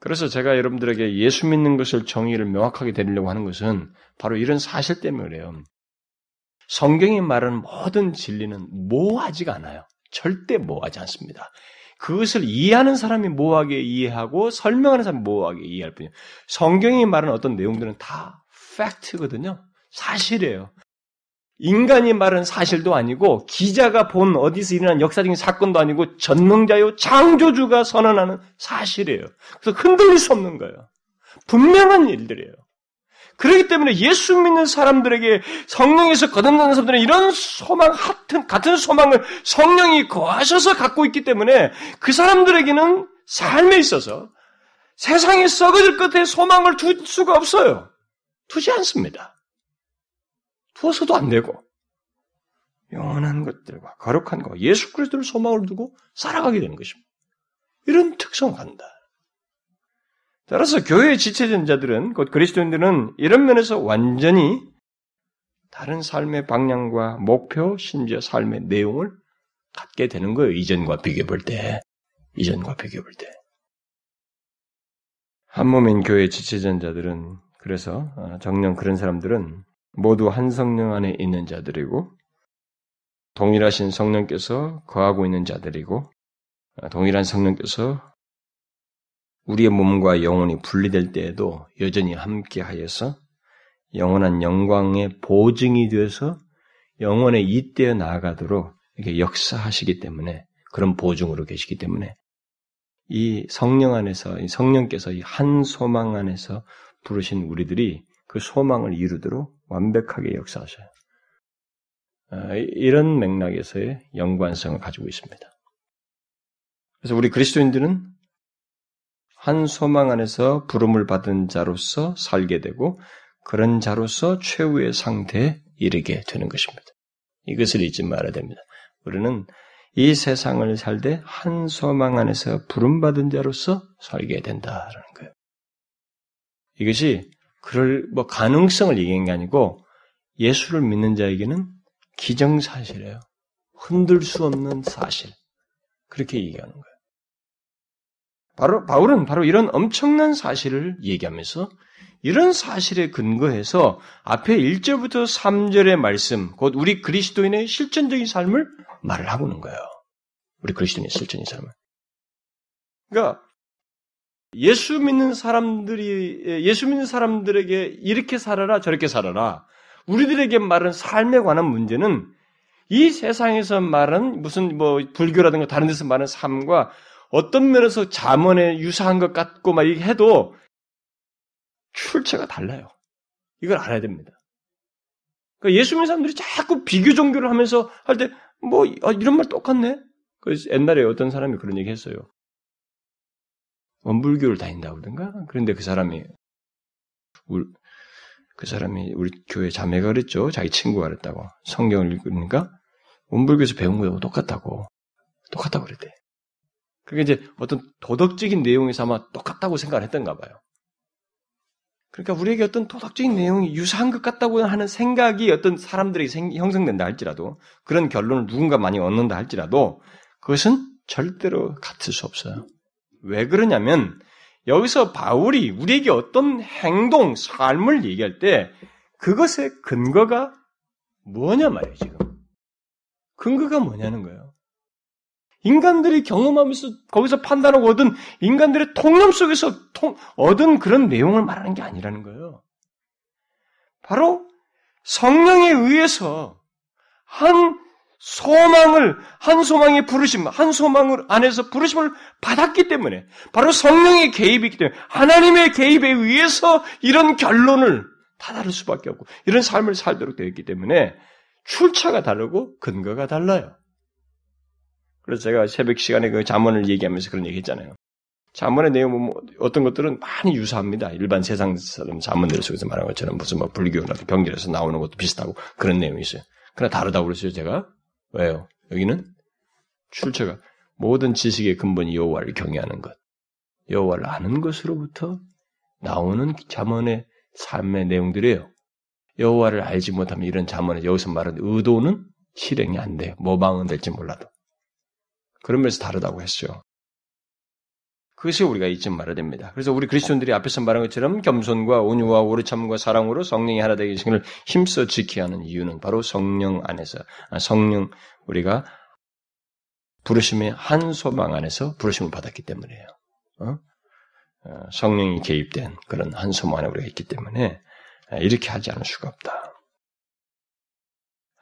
Speaker 1: 그래서 제가 여러분들에게 예수 믿는 것을 정의를 명확하게 드리려고 하는 것은 바로 이런 사실 때문에 그래요. 성경이 말하는 모든 진리는 모호하지가 않아요. 절대 모호하지 않습니다. 그것을 이해하는 사람이 모호하게 이해하고 설명하는 사람이 모호하게 이해할 뿐이에요. 성경이 말하는 어떤 내용들은 다 팩트거든요. 사실이에요. 인간이 말하는 사실도 아니고 기자가 본 어디서 일어난 역사적인 사건도 아니고 전능자요 창조주가 선언하는 사실이에요. 그래서 흔들릴 수 없는 거예요. 분명한 일들이에요. 그렇기 때문에 예수 믿는 사람들에게 성령에서 거듭나는 사람들은 이런 소망 같은 같은 소망을 성령이 거하셔서 갖고 있기 때문에 그 사람들에게는 삶에 있어서 세상에 썩어질 것에 소망을 둘 수가 없어요. 두지 않습니다. 두어서도 안 되고 영원한 것들과 거룩한 것, 예수 그리스도를 소망을 두고 살아가게 되는 것입니다. 이런 특성을 갖는다. 따라서 교회의 지체된 자들은 곧 그리스도인들은 이런 면에서 완전히 다른 삶의 방향과 목표, 심지어 삶의 내용을 갖게 되는 거예요. 이전과 비교해 볼 때. 이전과 비교해 볼 때. 한 몸인 교회 지체된 자들은 그래서 어, 정령 그런 사람들은 모두 한 성령 안에 있는 자들이고 동일하신 성령께서 거하고 있는 자들이고 어, 동일한 성령께서 우리의 몸과 영혼이 분리될 때에도 여전히 함께하여서 영원한 영광의 보증이 되어서 영원에 잇대어 나아가도록 이렇게 역사하시기 때문에 그런 보증으로 계시기 때문에 이 성령 안에서 이 성령께서 이 한 소망 안에서 부르신 우리들이 그 소망을 이루도록 완벽하게 역사하셔요. 아, 이런 맥락에서의 연관성을 가지고 있습니다. 그래서 우리 그리스도인들은 한 소망 안에서 부름을 받은 자로서 살게 되고 그런 자로서 최후의 상태에 이르게 되는 것입니다. 이것을 잊지 말아야 됩니다. 우리는 이 세상을 살 때 한 소망 안에서 부름받은 자로서 살게 된다라는 거예요. 이것이 그럴 뭐 가능성을 얘기한 게 아니고 예수를 믿는 자에게는 기정사실이에요. 흔들 수 없는 사실. 그렇게 얘기하는 거예요. 바로 바울은 바로 이런 엄청난 사실을 얘기하면서 이런 사실에 근거해서 앞에 1절부터 3절의 말씀, 곧 우리 그리스도인의 실천적인 삶을 말을 하고 있는 거예요. 우리 그리스도인의 실천적인 삶을. 그러니까 예수 믿는 사람들이 예수 믿는 사람들에게 이렇게 살아라 저렇게 살아라. 우리들에게 말하는 삶에 관한 문제는 이 세상에서 말하는 무슨 뭐 불교라든가 다른 데서 말하는 삶과 어떤 면에서 자문에 유사한 것 같고 막 이렇게 해도 출처가 달라요. 이걸 알아야 됩니다. 그러니까 예수 믿는 사람들이 자꾸 비교 종교를 하면서 할 때뭐 아, 이런 말 똑같네. 그래서 옛날에 어떤 사람이 그런 얘기 했어요. 원불교를 다닌다고 그러던가? 그런데 그 사람이, 우리, 그 사람이 우리 교회 자매가 그랬죠. 자기 친구가 그랬다고. 성경을 읽으니까 원불교에서 배운 거하고 똑같다고. 똑같다고 그랬대. 그게 이제 어떤 도덕적인 내용에서 아마 똑같다고 생각을 했던가 봐요. 그러니까 우리에게 어떤 도덕적인 내용이 유사한 것 같다고 하는 생각이 어떤 사람들에게 생, 형성된다 할지라도 그런 결론을 누군가 많이 얻는다 할지라도 그것은 절대로 같을 수 없어요. 왜 그러냐면 여기서 바울이 우리에게 어떤 행동, 삶을 얘기할 때 그것의 근거가 뭐냐 말이에요, 지금. 근거가 뭐냐는 거예요. 인간들이 경험하면서 거기서 판단하고 얻은 인간들의 통념 속에서 통, 얻은 그런 내용을 말하는 게 아니라는 거예요. 바로 성령에 의해서 한 소망을 한 소망의 부르심, 한 소망을 안에서 부르심을 받았기 때문에 바로 성령의 개입이 있기 때문에 하나님의 개입에 의해서 이런 결론을 다다를 수밖에 없고 이런 삶을 살도록 되어 있기 때문에 출처가 다르고 근거가 달라요. 그래서 제가 새벽 시간에 그 잠언을 얘기하면서 그런 얘기했잖아요. 잠언의 내용은 뭐 어떤 것들은 많이 유사합니다. 일반 세상 사람 잠언들 속에서 말한 것처럼 무슨 뭐 불교나 경전에서 나오는 것도 비슷하고 그런 내용이 있어요. 그러나 다르다고 그랬어요, 제가. 왜요? 여기는 출처가 모든 지식의 근본이 여호와를 경외하는 것, 여호와를 아는 것으로부터 나오는 잠언의 삶의 내용들이에요. 여호와를 알지 못하면 이런 잠언에 여기서 말하는 의도는 실행이 안 돼요. 모방은 될지 몰라도. 그런 면에서 다르다고 했죠. 그것이 우리가 잊지 말아야 됩니다. 그래서 우리 그리스도인들이 앞에서 말한 것처럼 겸손과 온유와 오르참과 사랑으로 성령이 하나 되기 것을 힘써 지켜야 하는 이유는 바로 성령 안에서 아, 성령 우리가 부르심의 한 소망 안에서 부르심을 받았기 때문이에요. 어? 어 성령이 개입된 그런 한 소망 안에 우리가 있기 때문에 이렇게 하지 않을 수가 없다.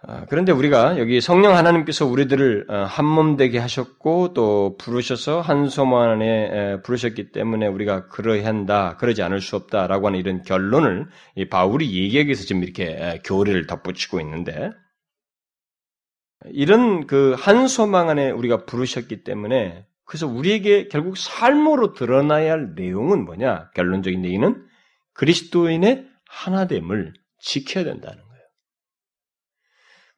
Speaker 1: 아, 그런데 우리가 여기 성령 하나님께서 우리들을 어, 한몸 되게 하셨고 또 부르셔서 한 소만 안에 부르셨기 때문에 우리가 그러야 한다, 그러지 않을 수 없다라고 하는 이런 결론을 바울이 얘기하기 위해서 지금 이렇게 교리를 덧붙이고 있는데 이런 그 한 소망 안에 우리가 부르셨기 때문에 그래서 우리에게 결국 삶으로 드러나야 할 내용은 뭐냐? 결론적인 얘기는 그리스도인의 하나됨을 지켜야 된다는.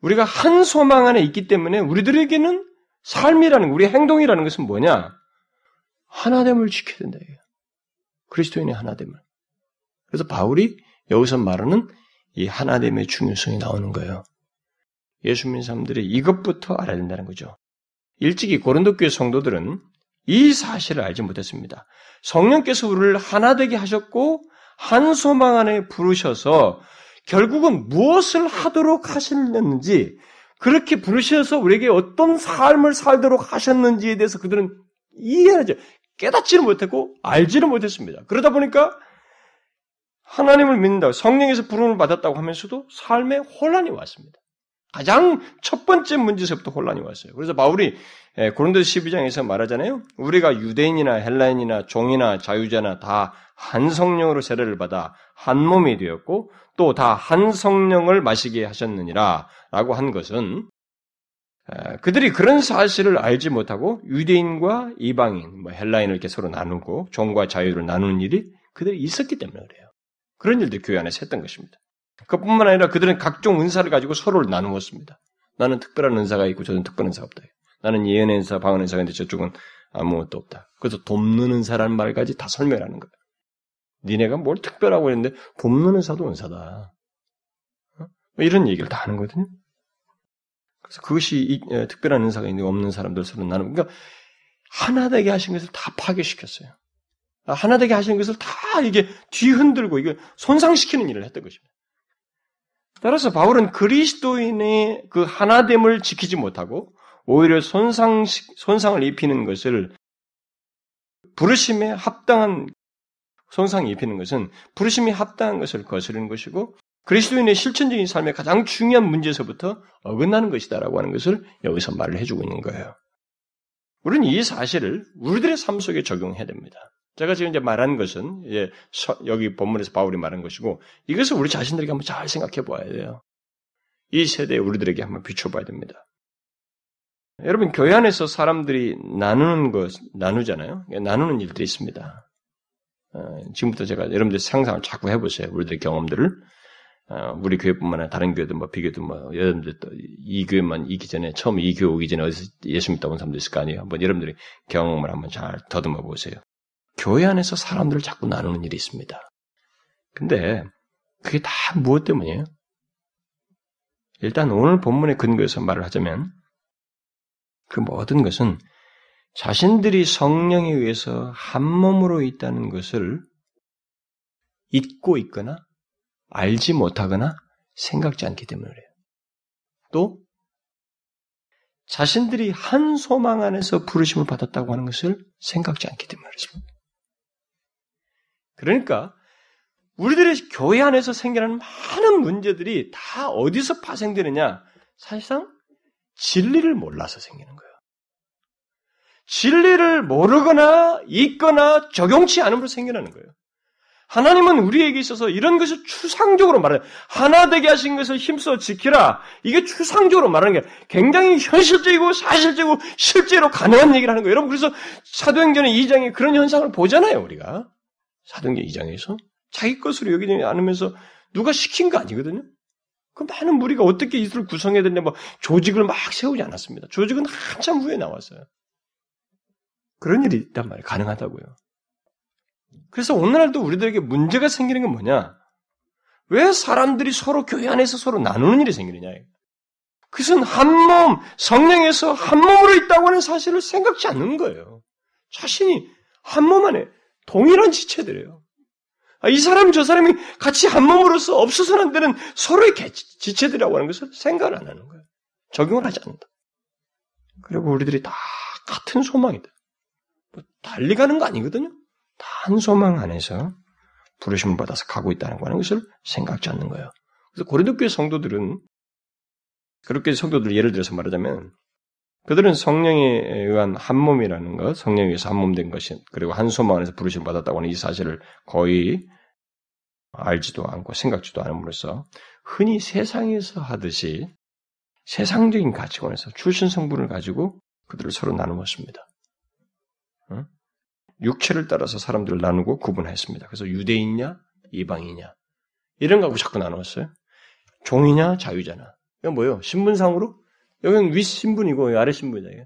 Speaker 1: 우리가 한 소망 안에 있기 때문에 우리들에게는 삶이라는 우리 행동이라는 것은 뭐냐? 하나됨을 지켜야 된다. 그리스도인의 하나됨을. 그래서 바울이 여기서 말하는 이 하나됨의 중요성이 나오는 거예요. 예수 믿는 사람들이 이것부터 알아야 된다는 거죠. 일찍이 고린도 교회 성도들은 이 사실을 알지 못했습니다. 성령께서 우리를 하나 되게 하셨고 한 소망 안에 부르셔서 결국은 무엇을 하도록 하셨는지 그렇게 부르셔서 우리에게 어떤 삶을 살도록 하셨는지에 대해서 그들은 이해하지 깨닫지는 못했고 알지는 못했습니다. 그러다 보니까 하나님을 믿는다고 성령에서 부름을 받았다고 하면서도 삶에 혼란이 왔습니다. 가장 첫 번째 문제에서부터 혼란이 왔어요. 그래서 바울이 고린도 12장에서 말하잖아요. 우리가 유대인이나 헬라인이나 종이나 자유자나 다 한 성령으로 세례를 받아 한 몸이 되었고 또다한 성령을 마시게 하셨느니라 라고 한 것은 그들이 그런 사실을 알지 못하고 유대인과 이방인, 뭐 헬라인을 이렇게 서로 나누고 종과 자유를 나누는 일이 그들이 있었기 때문에 그래요. 그런 일들이 교회 안에서 했던 것입니다. 그뿐만 아니라 그들은 각종 은사를 가지고 서로를 나누었습니다. 나는 특별한 은사가 있고 저는 특별한 은사가 없다. 나는 예언의 은사, 방언 은사가 있는데 저쪽은 아무것도 없다. 그래서 돕는 은사라는 말까지 다 설명하는 거예요. 니네가 뭘 특별하고 했는데 돕는 은사도 은사다. 어? 뭐 이런 얘기를 다 하는 거거든요. 그래서 그것이 이, 에, 특별한 은사가 있는 없는 사람들 서로 나누. 그러니까 하나 되게 하신 것을 다 파괴시켰어요. 하나 되게 하신 것을 다 이게 뒤흔들고 이게 손상시키는 일을 했던 것입니다. 따라서 바울은 그리스도인의 그 하나됨을 지키지 못하고 오히려 손상, 손상을 입히는 것을 부르심에 합당한 손상이 입히는 것은 부르심이 합당한 것을 거스르는 것이고 그리스도인의 실천적인 삶의 가장 중요한 문제에서부터 어긋나는 것이다라고 하는 것을 여기서 말을 해주고 있는 거예요. 우리는 이 사실을 우리들의 삶 속에 적용해야 됩니다. 제가 지금 이제 말한 것은 예, 여기 본문에서 바울이 말한 것이고 이것을 우리 자신들에게 한번 잘 생각해 봐야 돼요. 이 세대에 우리들에게 한번 비춰봐야 됩니다. 여러분 교회 안에서 사람들이 나누는 것 나누잖아요. 나누는 일들이 있습니다. 어, 지금부터 제가 여러분들 상상을 자꾸 해보세요. 우리들의 경험들을 어, 우리 교회뿐만 아니라 다른 교회도 뭐 비교도 뭐 여러분들 또이 교회만 이기 전에 처음 이 교회 오기 전에 어디서 예수 믿다 온 사람도 있을 거 아니에요. 한번 여러분들이 경험을 한번 잘 더듬어 보세요. 교회 안에서 사람들을 자꾸 나누는 일이 있습니다. 근데 그게 다 무엇 때문이에요? 일단 오늘 본문의 근거에서 말을 하자면 그 모든 것은 자신들이 성령에 의해서 한 몸으로 있다는 것을 잊고 있거나 알지 못하거나 생각지 않기 때문에 그래요. 또 자신들이 한 소망 안에서 부르심을 받았다고 하는 것을 생각지 않기 때문에 그렇습니다. 그러니까 우리들의 교회 안에서 생겨나는 많은 문제들이 다 어디서 파생되느냐? 사실상 진리를 몰라서 생기는 거예요. 진리를 모르거나 있거나 적용치 않음으로 생겨나는 거예요. 하나님은 우리에게 있어서 이런 것을 추상적으로 말해요. 하나 되게 하신 것을 힘써 지키라. 이게 추상적으로 말하는 게 굉장히 현실적이고 사실적이고 실제로 가능한 얘기를 하는 거예요. 여러분 그래서 사도행전의 2장에 그런 현상을 보잖아요. 우리가. 사도행전 2장에서. 자기 것으로 여기지 않으면서 누가 시킨 거 아니거든요. 그 많은 무리가 어떻게 이들을 구성해야 되냐, 뭐, 조직을 막 세우지 않았습니다. 조직은 한참 후에 나왔어요. 그런 일이 있단 말이에요. 가능하다고요. 그래서 오늘날도 우리들에게 문제가 생기는 건 뭐냐? 왜 사람들이 서로 교회 안에서 서로 나누는 일이 생기느냐? 그것은 한 몸, 성령에서 한 몸으로 있다고 하는 사실을 생각지 않는 거예요. 자신이 한 몸 안에 동일한 지체들이에요. 아, 이 사람 저 사람이 같이 한 몸으로서 없어서는 안 되는 서로의 지체들이라고 하는 것을 생각을 안 하는 거예요. 적용을 하지 않는다. 그리고 우리들이 다 같은 소망이다. 뭐 달리 가는 거 아니거든요. 다한 소망 안에서 부르심을 받아서 가고 있다는 거 하는 것을 생각지 않는 거예요. 그래서 고린도 교회 성도들은 그렇게 성도들 예를 들어서 말하자면 그들은 성령에 의한 한 몸이라는 것, 성령에 의해서 한 몸 된 것이, 그리고 한 소망 안에서 부르심을 받았다고 하는 이 사실을 거의 알지도 않고 생각지도 않음으로써 흔히 세상에서 하듯이 세상적인 가치관에서 출신 성분을 가지고 그들을 서로 나누었습니다. 응? 육체를 따라서 사람들을 나누고 구분했습니다. 그래서 유대인이냐, 이방이냐 이런 거하고 자꾸 나누었어요. 종이냐, 자유자나. 이건 뭐예요? 신분상으로? 여기는 윗 신분이고 아래 신분이다.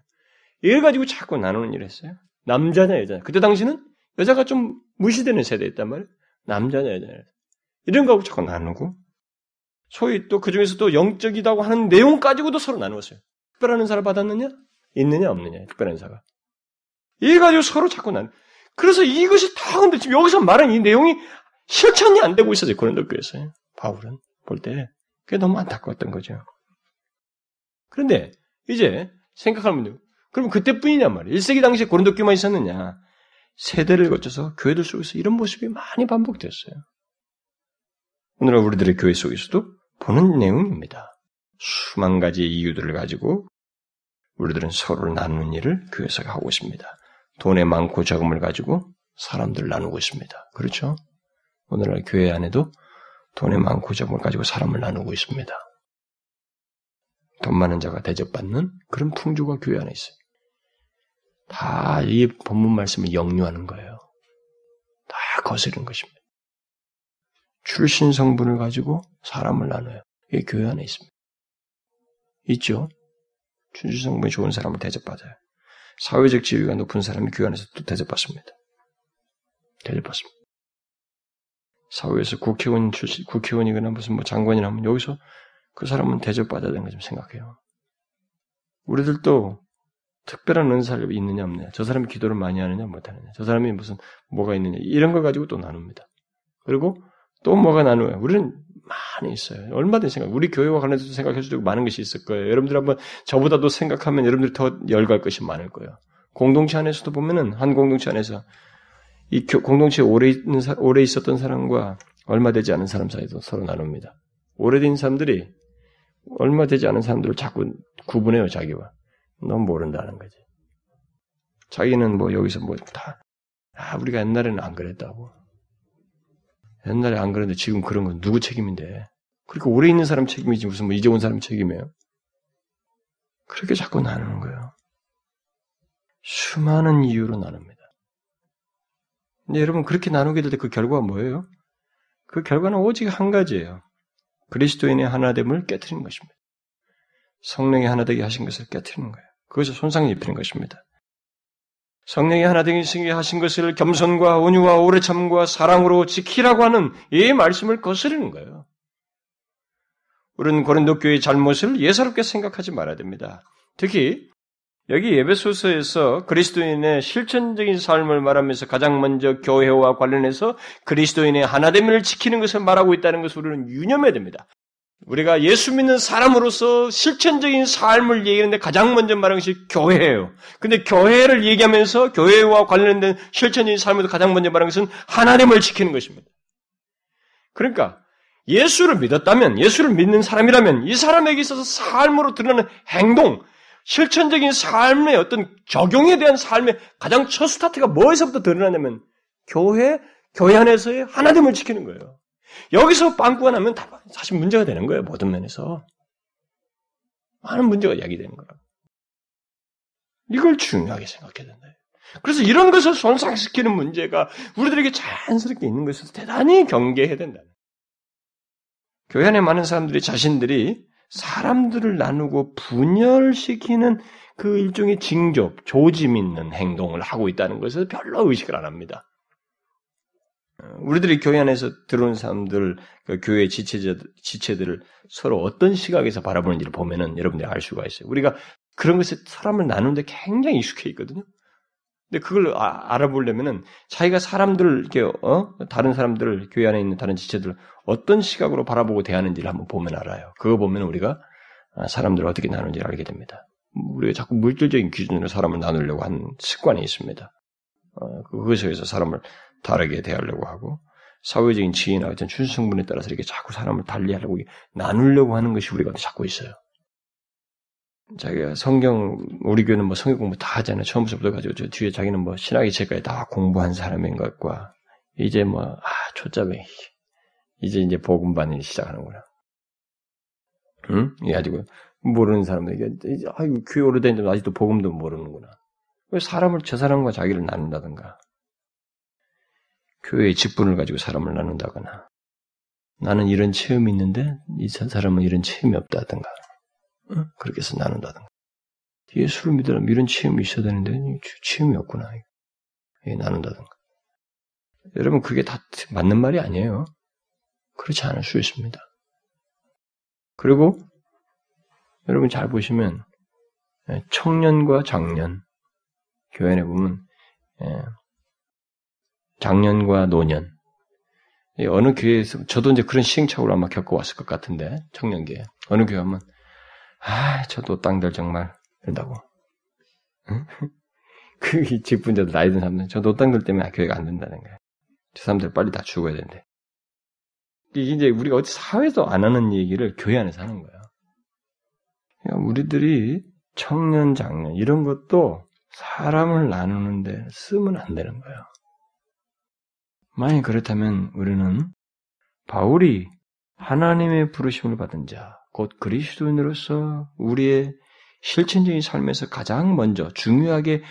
Speaker 1: 이걸 가지고 자꾸 나누는 일을 했어요. 남자냐, 여자냐. 그때 당시는 여자가 좀 무시되는 세대였단 말이에요. 남자냐, 여자냐. 이런 거하고 자꾸 나누고 소위 또 그 중에서도 영적이다고 하는 내용 가지고도 서로 나누었어요. 특별한 은사를 받았느냐? 있느냐, 없느냐, 특별한 은사가. 이 가지고 서로 자꾸 난. 그래서 이것이 다 근데 지금 여기서 말하는 이 내용이 실천이 안 되고 있어요. 고린도 교회에서. 바울은 볼 때. 그게 너무 안타까웠던 거죠. 그런데 이제 생각하면 그럼 그때뿐이냐 말이에요. 1세기 당시에 고린도 교회만 있었느냐. 세대를 거쳐서 교회들 속에서 이런 모습이 많이 반복됐어요. 오늘날 우리들의 교회 속에서도 보는 내용입니다. 수만 가지 이유들을 가지고 우리들은 서로를 나누는 일을 교회에서 하고 있습니다. 돈의 많고 적음을 가지고 사람들을 나누고 있습니다. 그렇죠? 오늘날 교회 안에도 돈의 많고 적음을 가지고 사람을 나누고 있습니다. 돈 많은 자가 대접받는 그런 풍조가 교회 안에 있어요. 다 이 본문 말씀을 역류하는 거예요. 다 거스르는 것입니다. 출신 성분을 가지고 사람을 나눠요. 이게 교회 안에 있습니다. 있죠? 출신 성분이 좋은 사람을 대접받아요. 사회적 지위가 높은 사람이 교회 안에서 또 대접받습니다. 대접받습니다. 사회에서 국회의원 출신, 국회의원이거나 무슨 뭐 장관이나 하면 여기서 그 사람은 대접받아야 되는 거좀 생각해요. 우리들도 특별한 은사가 있느냐 없느냐, 저 사람이 기도를 많이 하느냐 못하느냐, 저 사람이 무슨 뭐가 있느냐 이런 거 가지고 또 나눕니다. 그리고 또 뭐가 나누어요? 우리는 많이 있어요. 얼마든지 생각. 우리 교회와 관련해서 생각할 수도 있고 많은 것이 있을 거예요. 여러분들 한번 저보다도 생각하면 여러분들이 더 열갈 것이 많을 거예요. 공동체 안에서도 보면은 한 공동체 안에서 이 공동체에 오래 있는 오래 있었던 사람과 얼마 되지 않은 사람 사이도 서로 나눕니다. 오래된 사람들이 얼마 되지 않은 사람들을 자꾸 구분해요 자기와. 너무 모른다는 거지. 자기는 뭐 여기서 뭐 다, 아, 우리가 옛날에는 안 그랬다고. 옛날에 안 그랬는데 지금 그런 건 누구 책임인데? 그렇게 오래 있는 사람 책임이지 무슨 뭐 이제 온 사람 책임이에요? 그렇게 자꾸 나누는 거예요. 수많은 이유로 나눕니다. 근데 여러분 그렇게 나누게 될 때 그 결과가 뭐예요? 그 결과는 오직 한 가지예요. 그리스도인의 하나됨을 깨뜨리는 것입니다. 성령의 하나되게 하신 것을 깨뜨리는 거예요. 그것을 손상을 입히는 것입니다. 성령이 하나 되게 하신 것을 겸손과 온유와 오래 참과 사랑으로 지키라고 하는 이 말씀을 거스르는 거예요. 우리는 고린도 교회의 잘못을 예사롭게 생각하지 말아야 됩니다. 특히 여기 예배소서에서 그리스도인의 실천적인 삶을 말하면서 가장 먼저 교회와 관련해서 그리스도인의 하나됨을 지키는 것을 말하고 있다는 것을 우리는 유념해야 됩니다. 우리가 예수 믿는 사람으로서 실천적인 삶을 얘기하는데 가장 먼저 말하는 것이 교회예요. 근데 교회를 얘기하면서 교회와 관련된 실천적인 삶에서 가장 먼저 말하는 것은 하나님을 지키는 것입니다. 그러니까 예수를 믿었다면, 예수를 믿는 사람이라면 이 사람에게 있어서 삶으로 드러나는 행동, 실천적인 삶의 어떤 적용에 대한 삶의 가장 첫 스타트가 뭐에서부터 드러나냐면 교회, 교회 안에서의 하나님을 지키는 거예요. 여기서 빵꾸가 나면 다 사실 문제가 되는 거예요. 모든 면에서. 많은 문제가 야기되는 거라. 이걸 중요하게 생각해야 된다. 그래서 이런 것을 손상시키는 문제가 우리들에게 자연스럽게 있는 것에서 대단히 경계해야 된다. 교회 안에 많은 사람들이 자신들이 사람들을 나누고 분열시키는 그 일종의 징조, 조짐 있는 행동을 하고 있다는 것을 별로 의식을 안 합니다. 우리들이 교회 안에서 들어온 사람들, 그 교회 지체자, 지체들을 서로 어떤 시각에서 바라보는지를 보면은 여러분들이 알 수가 있어요. 우리가 그런 것에 사람을 나누는데 굉장히 익숙해 있거든요. 근데 그걸 아, 알아보려면은 자기가 사람들을 이렇게 어 다른 사람들을 교회 안에 있는 다른 지체들 어떤 시각으로 바라보고 대하는지를 한번 보면 알아요. 그거 보면 우리가 아, 사람들을 어떻게 나누는지 알게 됩니다. 우리가 자꾸 물질적인 기준으로 사람을 나누려고 하는 습관이 있습니다. 어, 그것에서 사람을 다르게 대하려고 하고 사회적인 지위나 어떤 준성분에 따라서 이렇게 자꾸 사람을 달리하려고 나누려고 하는 것이 우리가 자꾸 있어요. 자기가 성경 우리 교회는 뭐 성경 공부 다 하잖아요. 처음부터 가지고 저 뒤에 자기는 뭐 신학의 책까지 다 공부한 사람인 것과 이제 뭐아 초짜배 이제 이제 복음반이 시작하는구나. 응? 이 가지고 모르는 사람들 이게 아이고 교회 오래됐는데 아직도 복음도 모르는구나. 왜 사람을 저 사람과 자기를 나눈다든가 교회의 직분을 가지고 사람을 나눈다거나 나는 이런 체험이 있는데 이 사람은 이런 체험이 없다든가 그렇게 해서 나눈다든가. 예수를 믿으려면 이런 체험이 있어야 되는데 체험이 없구나. 예, 나눈다든가. 여러분 그게 다 맞는 말이 아니에요. 그렇지 않을 수 있습니다. 그리고 여러분 잘 보시면 예, 청년과 장년 교회 에 보면 예, 장년과 노년 어느 교회에서 저도 이제 그런 시행착오를 아마 겪어왔을 것 같은데 청년기에 어느 교회 하면 아, 저 노땅들 정말. 응? <laughs> 그 직분자들 나이 든 사람들 저 노땅들 때문에 교회가 안 된다는 거야. 저 사람들 빨리 다 죽어야 된대. 이게 이제 우리가 어디 사회에서 안 하는 얘기를 교회 안에서 하는 거야. 우리들이 청년, 장년 이런 것도 사람을 나누는데 쓰면 안 되는 거예요. 만약 그렇다면 우리는 바울이 하나님의 부르심을 받은 자, 곧 그리스도인으로서 우리의 실천적인 삶에서 가장 먼저 중요하게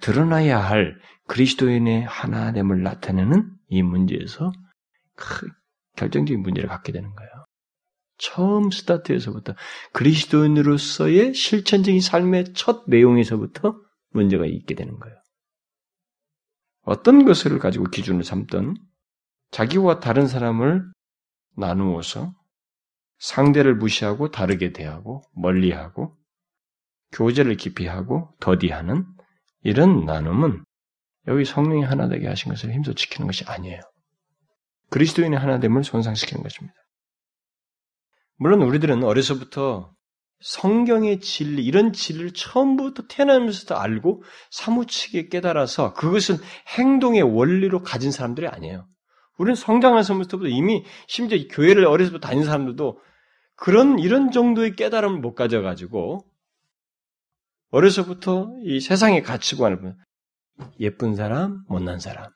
Speaker 1: 드러나야 할 그리스도인의 하나됨을 나타내는 이 문제에서 결정적인 문제를 갖게 되는 거예요. 처음 스타트에서부터 그리스도인으로서의 실천적인 삶의 첫 내용에서부터 문제가 있게 되는 거예요. 어떤 것을 가지고 기준을 삼던 자기와 다른 사람을 나누어서 상대를 무시하고 다르게 대하고 멀리하고 교제를 깊이 하고 더디하는 이런 나눔은 여기 성령이 하나 되게 하신 것을 힘써 지키는 것이 아니에요. 그리스도인의 하나됨을 손상시키는 것입니다. 물론 우리들은 어려서부터 성경의 진리, 이런 진리를 처음부터 태어나면서도 알고 사무치게 깨달아서 그것은 행동의 원리로 가진 사람들이 아니에요. 우리는 성장하면서부터 이미 심지어 교회를 어려서부터 다닌 사람들도 그런 이런 정도의 깨달음을 못 가져가지고 어려서부터 이 세상의 가치관을 보면 예쁜 사람, 못난 사람,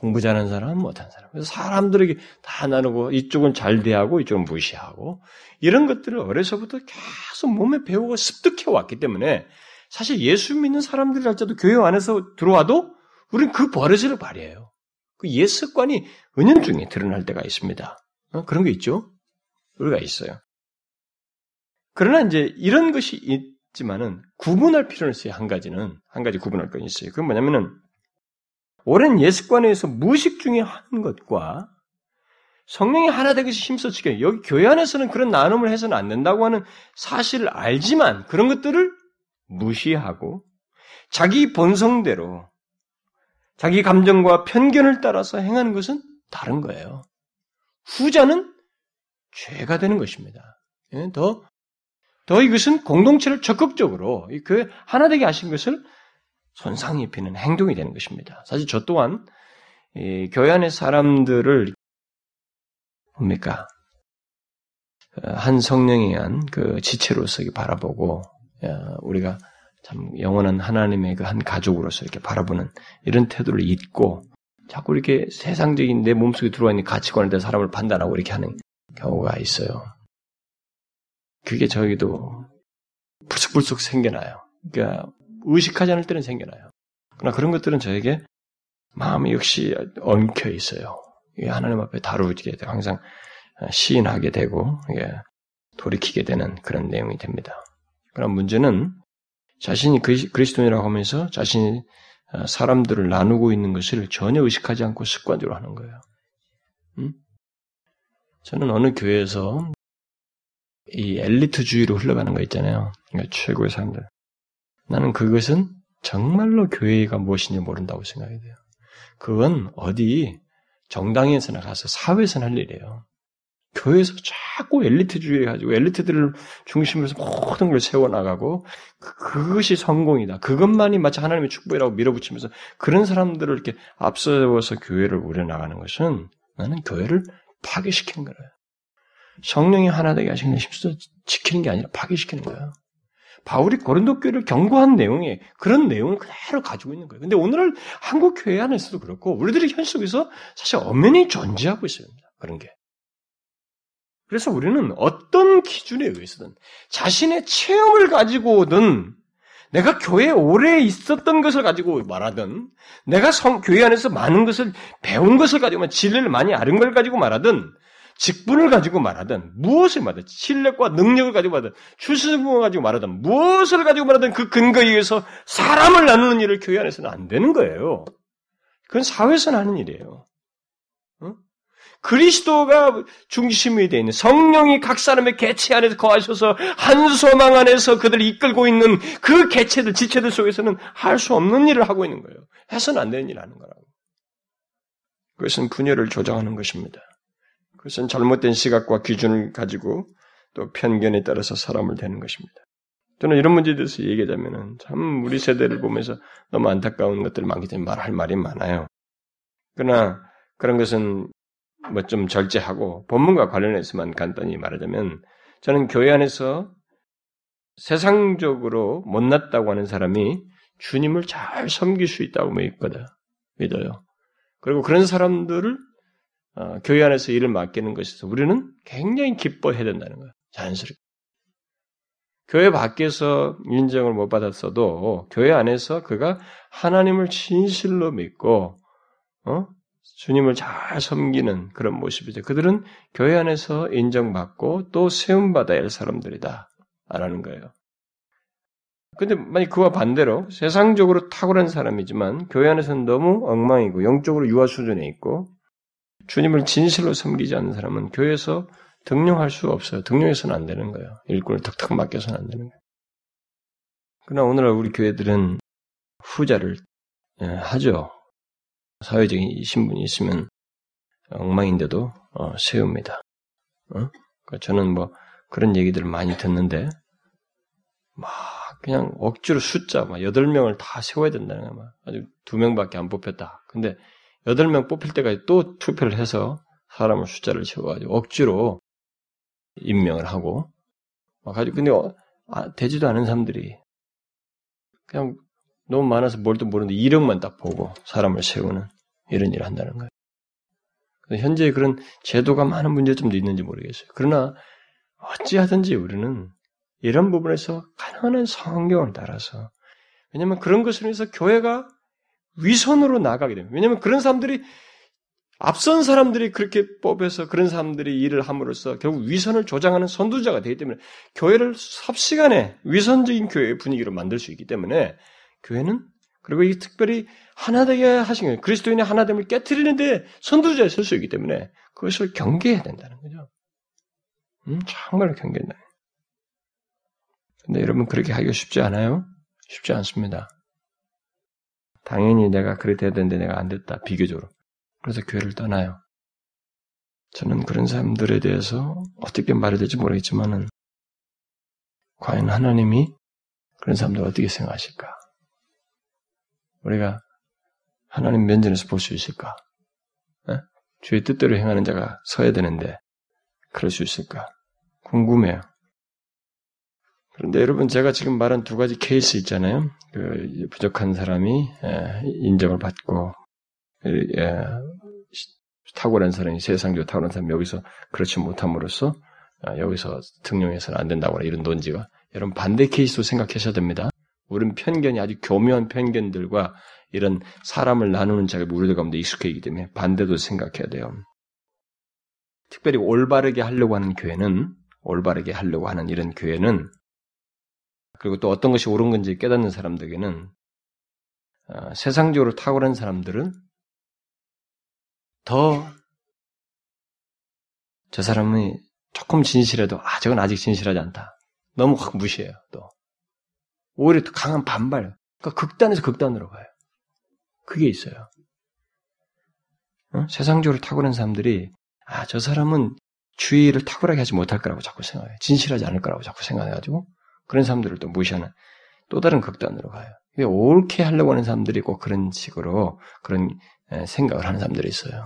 Speaker 1: 공부 잘하는 사람, 못한 사람. 그래서 사람들에게 다 나누고 이쪽은 잘 대하고 이쪽은 무시하고 이런 것들을 어려서부터 계속 몸에 배우고 습득해 왔기 때문에 사실 예수 믿는 사람들이 할때도 교회 안에서 들어와도 우리는 그 버릇을 발휘해요. 그옛 습관이 은연중에 드러날 때가 있습니다. 어? 그런 게 있죠? 우리가 있어요. 그러나 이제 이런 것이 있지만은 구분할 필요는 있어요. 한 가지는 한 가지 구분할 건 있어요. 그건 뭐냐면은 오랜 예습관에서 무식 중에 한 것과 성령이 하나 되기 위해서 힘써 지켜 여기 교회 안에서는 그런 나눔을 해서는 안 된다고 하는 사실을 알지만 그런 것들을 무시하고 자기 본성대로 자기 감정과 편견을 따라서 행하는 것은 다른 거예요. 후자는 죄가 되는 것입니다. 예, 더, 더 이것은 공동체를 적극적으로 그 하나 되게 하신 것을 손상 입히는 행동이 되는 것입니다. 사실 저 또한 교회 안의 사람들을 뭡니까 한 성령에 의한 그 지체로서 바라보고 우리가 참 영원한 하나님의 그 한 가족으로서 이렇게 바라보는 이런 태도를 잊고 자꾸 이렇게 세상적인 내 몸속에 들어와 있는 가치관에 대해 사람을 판단하고 이렇게 하는 경우가 있어요. 그게 저희도 불쑥불쑥 생겨나요. 그러니까 의식하지 않을 때는 생겨나요. 그러나 그런 것들은 저에게 마음이 역시 엉켜 있어요. 하나님 앞에 다루게 되고 항상 시인하게 되고 돌이키게 되는 그런 내용이 됩니다. 그런 문제는 자신이 그리스도인이라고 하면서 자신이 어, 사람들을 나누고 있는 것을 전혀 의식하지 않고 습관적으로 하는 거예요. 음? 저는 어느 교회에서 이 엘리트주의로 흘러가는 거 있잖아요. 그러니까 최고의 사람들. 나는 그것은 정말로 교회가 무엇인지 모른다고 생각이 돼요. 그건 어디 정당에서나 가서 사회에서나 할 일이에요. 교회에서 자꾸 엘리트주의 가지고 엘리트들을 중심으로 모든 걸 세워나가고 그, 것이 성공이다. 그것만이 마치 하나님의 축복이라고 밀어붙이면서 그런 사람들을 이렇게 앞서서 교회를 우려나가는 것은 나는 교회를 파괴시키는 거예요. 성령이 하나 되게 하시는 힘써 지키는 게 아니라 파괴시키는 거예요. 바울이 고린도 교회를 경고한 내용에 그런 내용을 그대로 가지고 있는 거예요. 근데 오늘날 한국 교회 안에서도 그렇고 우리들이 현 속에서 사실 엄연히 존재하고 있습니다. 그런 게. 그래서 우리는 어떤 기준에 의해서든 자신의 체험을 가지고든 내가 교회에 오래 있었던 것을 가지고 말하든 내가 성, 교회 안에서 많은 것을 배운 것을 가지고 진리를 많이 아는 걸 가지고 말하든 직분을 가지고 말하든 무엇을 말하든 실력과 능력을 가지고 말하든 출신을 가지고 말하든 무엇을 가지고 말하든 그 근거에 의해서 사람을 나누는 일을 교회 안에서는 안 되는 거예요. 그건 사회에서 하는 일이에요. 그리스도가 중심이 되어 있는 성령이 각 사람의 개체 안에서 거하셔서 한 소망 안에서 그들을 이끌고 있는 그 개체들, 지체들 속에서는 할 수 없는 일을 하고 있는 거예요. 해서는 안 되는 일을 하는 거라고. 그것은 분열을 조장하는 것입니다. 그것은 잘못된 시각과 기준을 가지고 또 편견에 따라서 사람을 대는 것입니다. 저는 이런 문제에 대해서 얘기하자면은 참 우리 세대를 보면서 너무 안타까운 것들 많기 때문에 말할 말이 많아요. 그러나 그런 것은 뭐 좀 절제하고 본문과 관련해서만 간단히 말하자면 저는 교회 안에서 세상적으로 못났다고 하는 사람이 주님을 잘 섬길 수 있다고 믿거든 믿어요. 그리고 그런 사람들을 어, 교회 안에서 일을 맡기는 것에서 우리는 굉장히 기뻐해야 된다는 거예요. 자연스럽게. 교회 밖에서 인정을 못 받았어도 교회 안에서 그가 하나님을 진실로 믿고 어? 주님을 잘 섬기는 그런 모습이죠. 그들은 교회 안에서 인정받고 또 세움받아야 할 사람들이다. 라는 거예요. 근데 만약 그와 반대로 세상적으로 탁월한 사람이지만 교회 안에서는 너무 엉망이고 영적으로 유아 수준에 있고 주님을 진실로 섬기지 않는 사람은 교회에서 등용할 수 없어요. 등용해서는 안 되는 거예요. 일꾼을 탁탁 맡겨서는 안 되는 거예요. 그러나 오늘날 우리 교회들은 후자를 예, 하죠. 사회적인 신분이 있으면 엉망인데도 어, 세웁니다. 어? 그러니까 저는 뭐 그런 얘기들을 많이 듣는데 막 그냥 억지로 숫자 막 여덟 명을 다 세워야 된다는 거야. 막 아주 두 명밖에 안 뽑혔다. 근데 여덟 명 뽑힐 때까지 또 투표를 해서 사람을 숫자를 채워가지고 억지로 임명을 하고 막 가지고 근데 어, 아, 되지도 않은 사람들이 그냥 너무 많아서 뭘도 모르는데 이력만 딱 보고 사람을 세우는 이런 일을 한다는 거예요. 현재 그런 제도가 많은 문제점도 있는지 모르겠어요. 그러나 어찌하든지 우리는 이런 부분에서 가난한 성경을 따라서 왜냐하면 그런 것을 위해서 교회가 위선으로 나가게 됩니다. 왜냐하면 그런 사람들이 앞선 사람들이 그렇게 뽑혀서 그런 사람들이 일을 함으로써 결국 위선을 조장하는 선두자가 되기 때문에 교회를 삽시간에 위선적인 교회의 분위기로 만들 수 있기 때문에 교회는 그리고 이 특별히 하나되게 하신 거예요. 그리스도인의 하나됨을 깨뜨리는데 선두자에 설 수 있기 때문에 그것을 경계해야 된다는 거죠. 음, 정말 경계한다. 근데 여러분 그렇게 하기가 쉽지 않아요? 쉽지 않습니다. 당연히 내가 해야 되는데 내가 안 됐다. 비교적으로. 그래서 교회를 떠나요. 저는 그런 사람들에 대해서 어떻게 말해야 될지 모르겠지만은 과연 하나님이 그런 사람들 어떻게 생각하실까? 우리가 하나님 면전에서 볼 수 있을까? 에? 주의 뜻대로 행하는 자가 서야 되는데 그럴 수 있을까? 궁금해요. 그런데 여러분 제가 지금 말한 두 가지 케이스 있잖아요. 그 부족한 사람이 인정을 받고 탁월한 사람이 세상적으로 탁월한 사람이 여기서 그렇지 못함으로써 아, 여기서 등용해서는 안 된다고 하 이런 논지가 여러분 반대 케이스도 생각하셔야 됩니다. 우리는 편견이 아주 교묘한 편견들과 이런 사람을 나누는 작업이 우리들 가운데 익숙해 있기 때문에 반대도 생각해야 돼요. 특별히 올바르게 하려고 하는 교회는 올바르게 하려고 하는 이런 교회는 그리고 또 어떤 것이 옳은 건지 깨닫는 사람들에게는 어, 세상적으로 탁월한 사람들은 더 저 사람이 조금 진실해도 아 저건 아직 진실하지 않다. 너무 확 무시해요. 또 오히려 더 강한 반발. 그러니까 극단에서 극단으로 가요. 그게 있어요. 어? 세상적으로 탁월한 사람들이 아 저 사람은 주의를 탁월하게 하지 못할 거라고 자꾸 생각해요. 진실하지 않을 거라고 자꾸 생각해가지고 그런 사람들을 또 무시하는 또 다른 극단으로 가요. 옳게 하려고 하는 사람들이 꼭 그런 식으로 그런 생각을 하는 사람들이 있어요.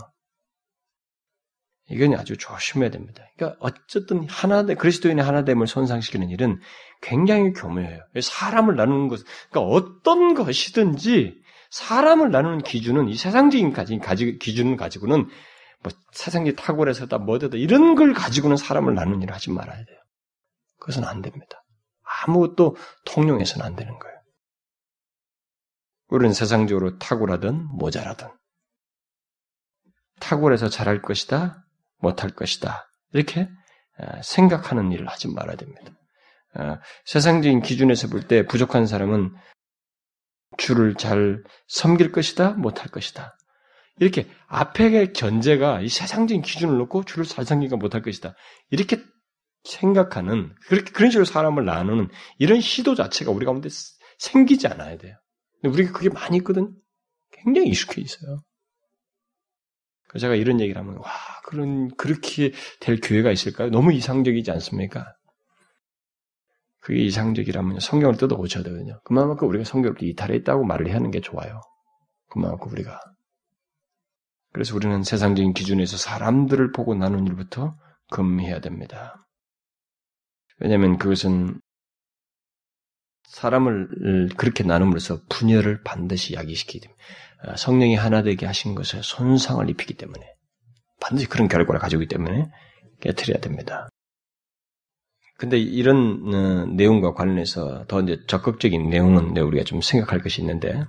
Speaker 1: 이건 아주 조심해야 됩니다. 그러니까 어쨌든 하나됨, 그리스도인의 하나됨을 손상시키는 일은 굉장히 교묘해요. 사람을 나누는 것, 그러니까 어떤 것이든지 사람을 나누는 기준은 이 세상적인 가지, 가지 기준을 가지고는 뭐 세상이 탁월해서다 뭐다 이런 걸 가지고는 사람을 나누는 일을 하지 말아야 돼요. 그것은 안 됩니다. 아무것도 통용해서는 안 되는 거예요. 우리는 세상적으로 탁월하든 모자라든 탁월해서 잘할 것이다, 못할 것이다 이렇게 생각하는 일을 하지 말아야 됩니다. 세상적인 기준에서 볼 때 부족한 사람은 주를 잘 섬길 것이다, 못할 것이다. 이렇게 앞에 견제가 이 세상적인 기준을 놓고 주를 잘 섬기가 못할 것이다. 이렇게 생각하는 그렇게 그런 식으로 사람을 나누는 이런 시도 자체가 우리 가운데 생기지 않아야 돼요. 근데 우리가 그게 많이 있거든. 굉장히 익숙해 있어요. 그래서 제가 이런 얘기를 하면 와 그런 그렇게 될 교회가 있을까요? 너무 이상적이지 않습니까? 그게 이상적이라면 성경을 뜯어 고쳐야 되거든요. 그만큼 우리가 성경을 이탈했다고 말을 하는 게 좋아요. 그만큼 우리가 그래서 우리는 세상적인 기준에서 사람들을 보고 나눈 일부터 금해야 됩니다. 왜냐하면 그것은 사람을 그렇게 나눔으로써 분열을 반드시 야기시키기 때문에 아, 성령이 하나 되게 하신 것에 손상을 입히기 때문에 반드시 그런 결과를 있기 때문에 깨뜨려야 됩니다. 근데 이런 어, 내용과 관련해서 더 이제 적극적인 내용은 우리가 좀 생각할 것이 있는데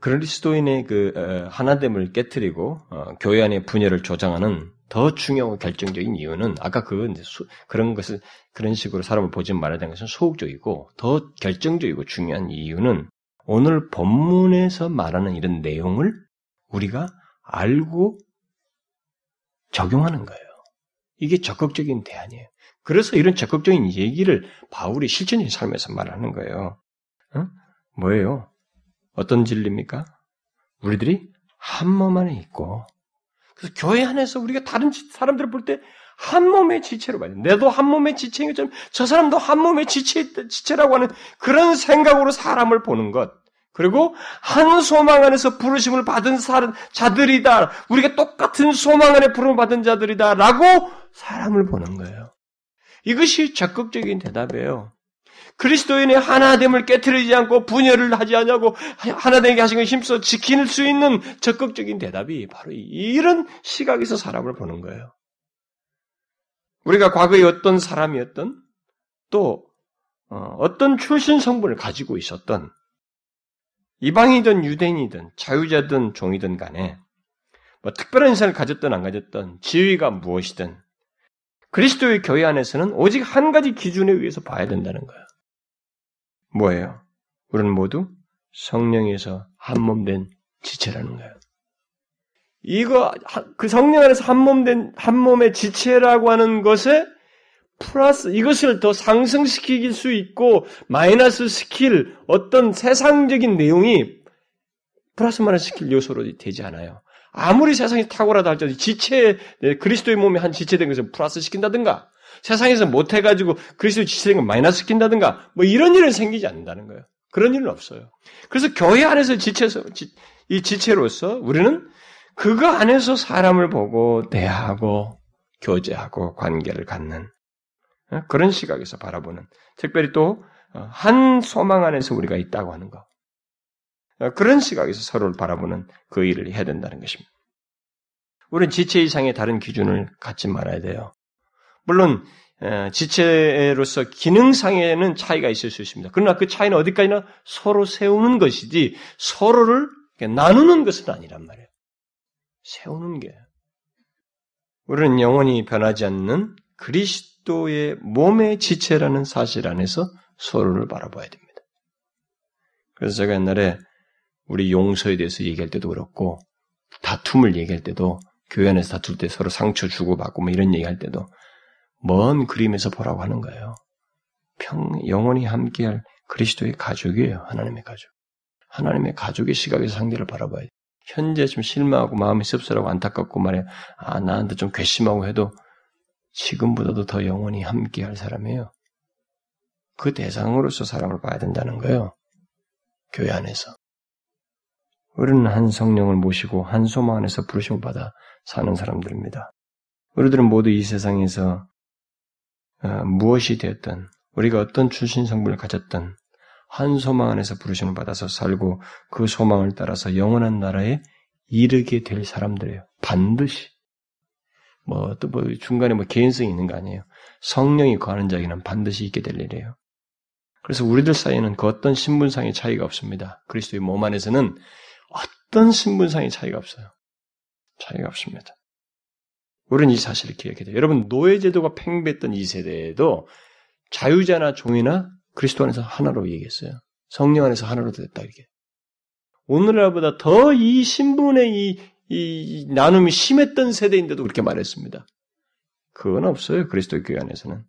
Speaker 1: 그리스도인의 그 어, 하나됨을 깨뜨리고 어, 교회 안의 분열을 조장하는 더 중요하고 결정적인 이유는 아까 그 수, 그런 것을 그런 식으로 사람을 보지 말아야 되는 것은 소극적이고 더 결정적이고 중요한 이유는 오늘 본문에서 말하는 이런 내용을 우리가 알고 적용하는 거예요. 이게 적극적인 대안이에요. 그래서 이런 적극적인 얘기를 바울이 실천적인 삶에서 말하는 거예요. 어? 뭐예요? 어떤 진리입니까? 우리들이 한 몸 안에 있고 그래서 교회 안에서 우리가 다른 사람들을 볼 때 한 몸의 지체로 봐요. 내도 한 몸의 지체인 것처럼 저 사람도 한 몸의 지체, 지체라고 하는 그런 생각으로 사람을 보는 것. 그리고 한 소망 안에서 부르심을 받은 자들이다. 우리가 똑같은 소망 안에 부름을 받은 자들이다. 라고 사람을 보는 거예요. 이것이 적극적인 대답이에요. 그리스도인의 하나됨을 깨뜨리지 않고 분열을 하지 않냐고 하나되게 하신 걸 힘써 지킬 수 있는 적극적인 대답이 바로 이런 시각에서 사람을 보는 거예요. 우리가 과거에 어떤 사람이었던 또 어, 어떤 출신 성분을 가지고 있었던 이방이든 유대인이든 자유자든 종이든 간에 뭐 특별한 인사를 가졌든 안 가졌든 지위가 무엇이든 그리스도의 교회 안에서는 오직 한 가지 기준에 의해서 봐야 된다는 거예요. 뭐예요? 우리는 모두 성령에서 한 몸 된 지체라는 거예요. 이거 그 성령 안에서 한 몸 된 한 몸의 지체라고 하는 것에 플러스 이것을 더 상승시킬 수 있고 마이너스 시킬 어떤 세상적인 내용이 플러스 마이너스 시킬 요소로 되지 않아요. 아무리 세상이 탁월하다 할지라도 지체, 그리스도의 몸이 한 지체된 것을 플러스 시킨다든가, 세상에서 못해가지고 그리스도의 지체된 걸 마이너스 시킨다든가, 뭐 이런 일은 생기지 않는다는 거예요. 그런 일은 없어요. 그래서 교회 안에서 지체서, 이 지체로서 우리는 그거 안에서 사람을 보고 대하고 교제하고 관계를 갖는 어, 그런 시각에서 바라보는 특별히 또 한 소망 안에서 우리가 있다고 하는 것 어, 그런 시각에서 서로를 바라보는 그 일을 해야 된다는 것입니다. 우리는 지체 이상의 다른 기준을 갖지 말아야 돼요. 물론 지체로서 기능상에는 차이가 있을 수 있습니다. 그러나 그 차이는 어디까지나 서로 세우는 것이지 서로를 나누는 것은 아니란 말이에요. 세우는 게. 우리는 영원히 변하지 않는 그리스도의 몸의 지체라는 사실 안에서 서로를 바라봐야 됩니다. 그래서 제가 옛날에 우리 용서에 대해서 얘기할 때도 그렇고 다툼을 얘기할 때도 교회 안에서 다툴 때 서로 상처 주고 받고 뭐 이런 얘기할 때도 먼 그림에서 보라고 하는 거예요. 평 영원히 함께할 그리스도의 가족이에요. 하나님의 가족. 하나님의 가족의 시각에서 상대를 바라봐야 돼. 현재 좀 실망하고 마음이 씁쓸하고 안타깝고 말해 아 나한테 좀 괘씸하고 해도 지금보다도 더 영원히 함께할 사람이에요. 그 대상으로서 사람을 봐야 된다는 거예요. 교회 안에서. 우리는 한 성령을 모시고 한 소망 안에서 부르심을 받아 사는 사람들입니다. 우리들은 모두 이 세상에서 어, 무엇이 되었든 우리가 어떤 출신 성분을 가졌든 한 소망 안에서 부르심을 받아서 살고 그 소망을 따라서 영원한 나라에 이르게 될 사람들이에요. 반드시. 뭐, 또 뭐, 중간에 뭐 개인성이 있는 거 아니에요. 성령이 거하는 자에게는 반드시 있게 될 일이에요. 그래서 우리들 사이에는 그 어떤 신분상의 차이가 없습니다. 그리스도의 몸 안에서는 어떤 신분상의 차이가 없어요. 차이가 없습니다. 우리는 이 사실을 기억해야 돼요. 여러분, 노예제도가 팽배했던 이 세대에도 자유자나 종이나 그리스도 안에서 하나로 얘기했어요. 성령 안에서 하나로 됐다, 이렇게. 오늘날보다 더 이 신분의 이, 이, 나눔이 심했던 세대인데도 그렇게 말했습니다. 그건 없어요. 그리스도 교회 안에서는.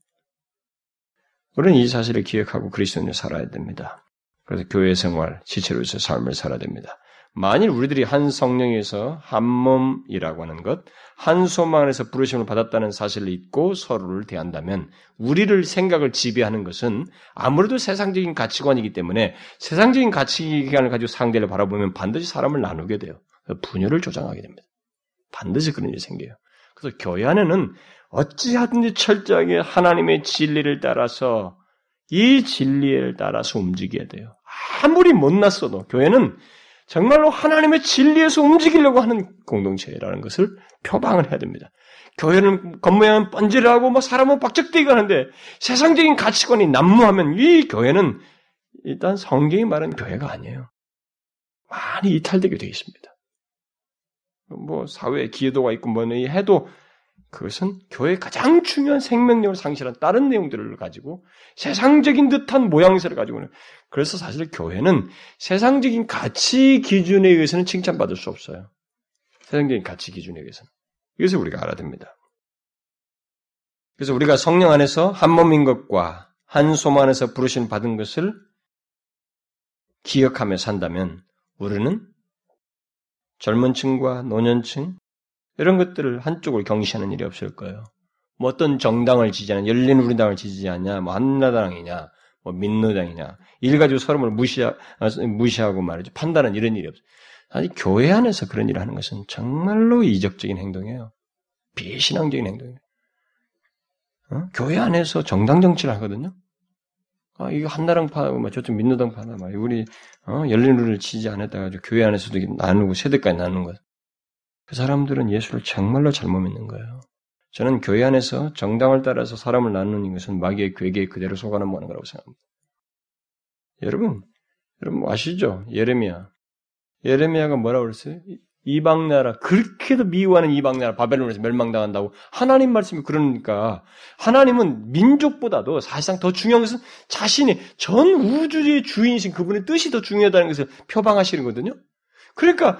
Speaker 1: 우리는 이 사실을 기억하고 그리스도인을 살아야 됩니다. 그래서 교회 생활, 지체로서 삶을 살아야 됩니다. 만일 우리들이 한 성령에서 한 몸이라고 하는 것, 한 소망 안에서 부르심을 받았다는 사실을 잊고 서로를 대한다면 우리를 생각을 지배하는 것은 아무래도 세상적인 가치관이기 때문에 세상적인 가치관을 가지고 상대를 바라보면 반드시 사람을 나누게 돼요. 분열을 조장하게 됩니다. 반드시 그런 일이 생겨요. 그래서 교회 안에는 어찌하든지 철저하게 하나님의 진리를 따라서 이 진리를 따라서 움직여야 돼요. 아무리 못났어도 교회는 정말로 하나님의 진리에서 움직이려고 하는 공동체라는 것을 표방을 해야 됩니다. 교회는 겉모양은 번지르하고 뭐 사람은 박적대고 하는데 세상적인 가치관이 난무하면 이 교회는 일단 성경이 말하는 교회가 아니에요. 많이 이탈되게 되어 있습니다. 뭐 사회에 기여도가 있고 뭐니 해도 그것은 교회의 가장 중요한 생명력을 상실한 다른 내용들을 가지고 세상적인 듯한 모양새를 가지고는 그래서 사실 교회는 세상적인 가치 기준에 의해서는 칭찬받을 수 없어요. 세상적인 가치 기준에 의해서는. 이것을 우리가 알아야 됩니다. 그래서 우리가 성령 안에서 한 몸인 것과 한 소망 안에서 부르심 받은 것을 기억하며 산다면 우리는 젊은 층과 노년층, 이런 것들을 한쪽으로 경시하는 일이 없을 거예요. 뭐 어떤 정당을 지지하냐, 열린 우리당을 지지하냐, 뭐 한나당이냐, 뭐 민노당이냐, 일 가지고 서로를 무시하, 무시하고 말이죠. 판단은 이런 일이 없어요. 아니, 교회 안에서 그런 일을 하는 것은 정말로 이적적인 행동이에요. 비신앙적인 행동이에요. 어? 교회 안에서 정당 정치를 하거든요. 아, 이거 한나라파, 뭐 저쪽 민노당 파나, 막 우리 어? 열린 우리를 지지 안 했다 가지고 교회 안에서도 나누고 세대까지 나누는 것. 그 사람들은 예수를 정말로 잘못 믿는 거예요. 저는 교회 안에서 정당을 따라서 사람을 나누는 것은 마귀의 괴계에 그대로 속아는 뭐하는 거라고 생각합니다. 여러분, 여러분 뭐 아시죠? 예레미야. 예레미야가 뭐라고 그랬어요? 이방 나라 그렇게도 미워하는 이방 나라 바벨론에서 멸망당한다고 하나님 말씀이 그러니까 하나님은 민족보다도 사실상 더 중요한 것은 자신이 전 우주의 주인이신 그분의 뜻이 더 중요하다는 것을 표방하시는 거거든요. 그러니까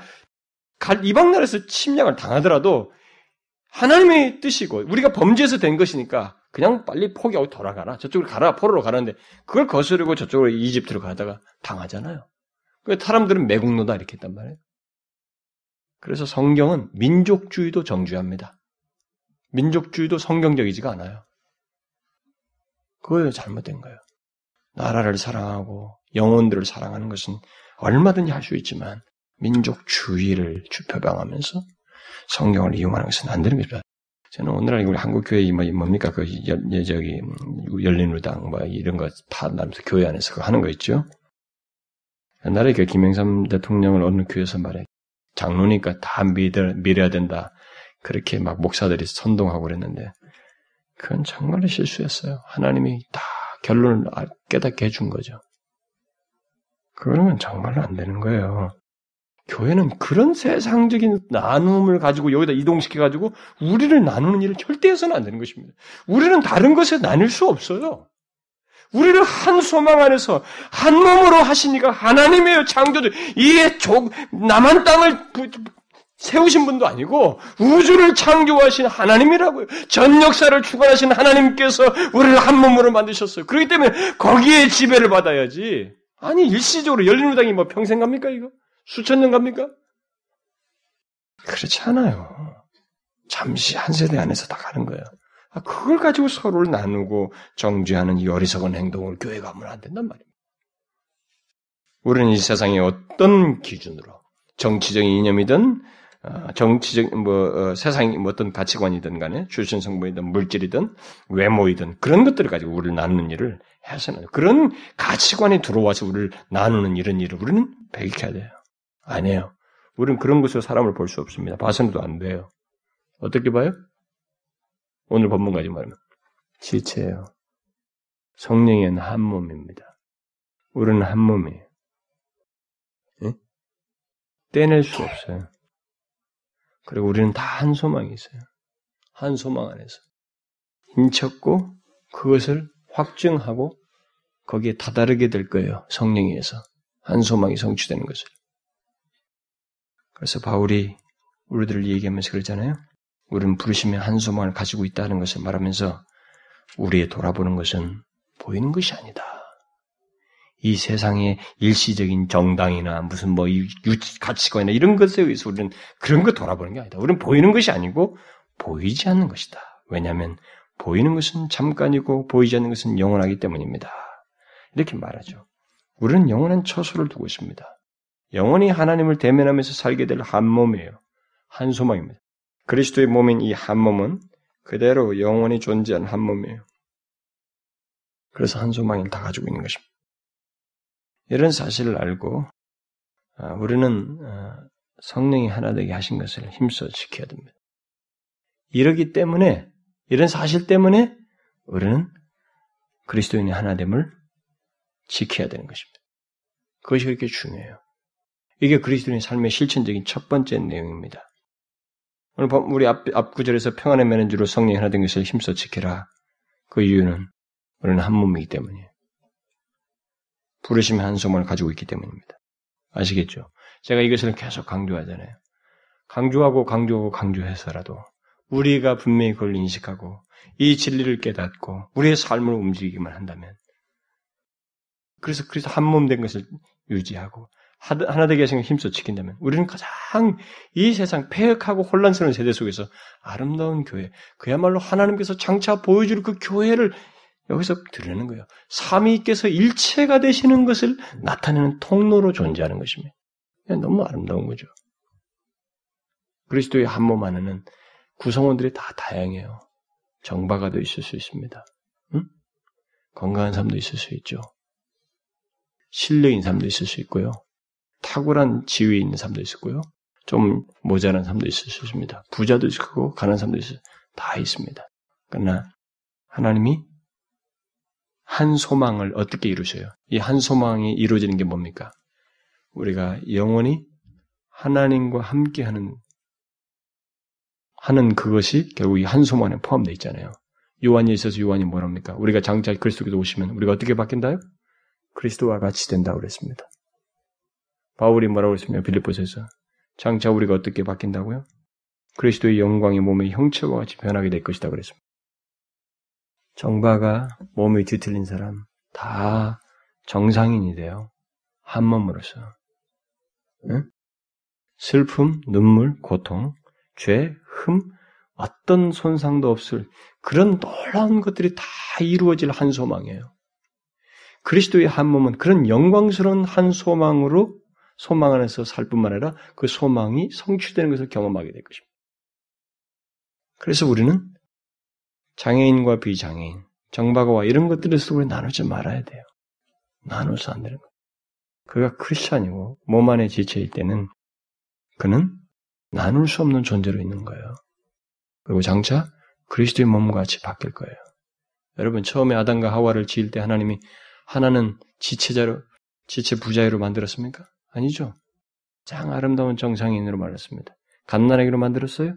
Speaker 1: 이방 나라에서 침략을 당하더라도 하나님의 뜻이고 우리가 범죄해서 된 것이니까 그냥 빨리 포기하고 돌아가라. 저쪽으로 가라. 포로로 가라는데 그걸 거스르고 저쪽으로 이집트로 가다가 당하잖아요. 그 사람들은 매국노다 이렇게 했단 말이에요. 그래서 성경은 민족주의도 정죄합니다. 민족주의도 성경적이지가 않아요. 그거에 잘못된 거예요. 나라를 사랑하고 영혼들을 사랑하는 것은 얼마든지 할 수 있지만 민족주의를 주표방하면서 성경을 이용하는 것은 안 되는 겁니다. 저는 오늘날 우리 한국 교회 뭐 뭡니까 그 여, 저기 열린우당 뭐 이런 거 파면서 교회 안에서 하는 거 있죠. 옛날에 그 김영삼 대통령을 어느 교회에서 말해 장로니까 다 믿어, 믿어야 된다. 그렇게 막 목사들이 선동하고 그랬는데 그건 정말로 실수였어요. 하나님이 다 결론을 깨닫게 해준 거죠. 그러면 정말로 안 되는 거예요. 교회는 그런 세상적인 나눔을 가지고 여기다 이동시켜 가지고 우리를 나누는 일을 절대 해서는 안 되는 것입니다. 우리는 다른 것에 나눌 수 없어요. 우리를 한 소망 안에서 한 몸으로 하시니까 하나님의 창조주, 이에 남한 땅을 세우신 분도 아니고 우주를 창조하신 하나님이라고요. 전 역사를 주관하신 하나님께서 우리를 한 몸으로 만드셨어요. 그렇기 때문에 거기에 지배를 받아야지. 아니 일시적으로 열린우당이 뭐 평생 갑니까 이거? 수천 년 갑니까? 그렇지 않아요. 잠시 한 세대 안에서 다 가는 거예요. 아, 그걸 가지고 서로를 나누고 정죄하는 이 어리석은 행동을 교회가 하면 안 된단 말입니다. 우리는 이 세상의 어떤 기준으로 정치적인 이념이든 어, 정치적 뭐 어, 세상의 뭐 어떤 가치관이든 간에 출신 성분이든 물질이든 외모이든 그런 것들을 가지고 우리를 나누는 일을 해서는 그런 가치관이 들어와서 우리를 나누는 이런 일을 우리는 배격해야 돼요. 아니에요. 우리는 그런 것으로 사람을 볼 수 없습니다. 봐서도 안 돼요. 어떻게 봐요? 오늘 본문까지 말하면 지체예요. 성령은 한 몸입니다. 우리는 한 몸이에요. 예? 떼낼 수 없어요. 그리고 우리는 다 한 소망이 있어요. 한 소망 안에서 힘쳤고 그것을 확증하고 거기에 다다르게 될 거예요. 성령에서 한 소망이 성취되는 것을. 그래서 바울이 우리들을 얘기하면서 그러잖아요. 우리는 부르심의 한 소망을 가지고 있다는 것을 말하면서 우리의 돌아보는 것은 보이는 것이 아니다. 이 세상의 일시적인 정당이나 무슨 뭐 유치 가치관이나 이런 것에 의해서 우리는 그런 거 돌아보는 게 아니다. 우리는 보이는 것이 아니고 보이지 않는 것이다. 왜냐하면 보이는 것은 잠깐이고 보이지 않는 것은 영원하기 때문입니다. 이렇게 말하죠. 우리는 영원한 처소를 두고 있습니다. 영원히 하나님을 대면하면서 살게 될 한 몸이에요. 한 소망입니다. 그리스도의 몸인 이 한 몸은 그대로 영원히 존재한 한 몸이에요. 그래서 한 소망을 다 가지고 있는 것입니다. 이런 사실을 알고 아, 우리는 아, 성령이 하나 되게 하신 것을 힘써 지켜야 됩니다. 이러기 때문에 이런 사실 때문에 우리는 그리스도인의 하나됨을 지켜야 되는 것입니다. 그것이 그렇게 중요해요. 이게 그리스도인의 삶의 실천적인 첫 번째 내용입니다. 오늘 우리 앞, 앞 구절에서 평안의 매는 주로 성령이 하나 된 것을 힘써 지켜라. 그 이유는 우리는 한 몸이기 때문이에요. 부르심의 한 소망을 가지고 있기 때문입니다. 아시겠죠? 제가 이것을 계속 강조하잖아요. 강조하고 강조하고 강조해서라도 우리가 분명히 그걸 인식하고 이 진리를 깨닫고 우리의 삶을 움직이기만 한다면 그래서 그래서 한 몸 된 것을 유지하고 하나 되게 하신 힘써 지킨다면 우리는 가장 이 세상 폐역하고 혼란스러운 세대 속에서 아름다운 교회, 그야말로 하나님께서 장차 보여줄 그 교회를 여기서 드리는 거예요. 삼위께서 일체가 되시는 것을 나타내는 통로로 존재하는 것입니다. 너무 아름다운 거죠. 그리스도의 한 몸 안에는 구성원들이 다 다양해요. 정바가도 있을 수 있습니다. 응? 건강한 사람도 있을 수 있죠. 실력인 사람도 있을 수 있고요. 탁월한 지위에 있는 사람도 있었고요. 좀 모자란 사람도 있습니다. 부자도 있고 가난한 사람도 있을 다 있습니다. 그러나 하나님이 한 소망을 어떻게 이루셔요? 이 한 소망이 이루어지는 게 뭡니까? 우리가 영원히 하나님과 함께하는 하는 그것이 결국 이 한 소망에 포함되어 있잖아요. 요한이 있어서 요한이 뭐랍니까? 우리가 장차 그리스도께서 오시면 우리가 어떻게 바뀐다요? 그리스도와 같이 된다고 그랬습니다. 바울이 뭐라고 했습니까? 빌립보서에서 장차 우리가 어떻게 바뀐다고요? 그리스도의 영광의 몸의 형체와 같이 변하게 될 것이다 그랬습니다. 정바가 몸이 뒤틀린 사람 다 정상인이 돼요. 한 몸으로서. 응? 슬픔, 눈물, 고통, 죄, 흠, 어떤 손상도 없을 그런 놀라운 것들이 다 이루어질 한 소망이에요. 그리스도의 한 몸은 그런 영광스러운 한 소망으로 소망 안에서 살 뿐만 아니라 그 소망이 성취되는 것을 경험하게 될 것입니다. 그래서 우리는 장애인과 비장애인, 정박어와 이런 것들에서 우리 나누지 말아야 돼요. 나눠서 안 되는 거예요. 그가 크리스찬이고 몸 안에 지체일 때는 그는 나눌 수 없는 존재로 있는 거예요. 그리고 장차 그리스도의 몸과 같이 바뀔 거예요. 여러분 처음에 아담과 하와를 지을 때 하나님이 하나는 지체자로 지체 부자로 만들었습니까? 아니죠. 장 아름다운 정상인으로 만들었습니다. 갓난아기로 만들었어요?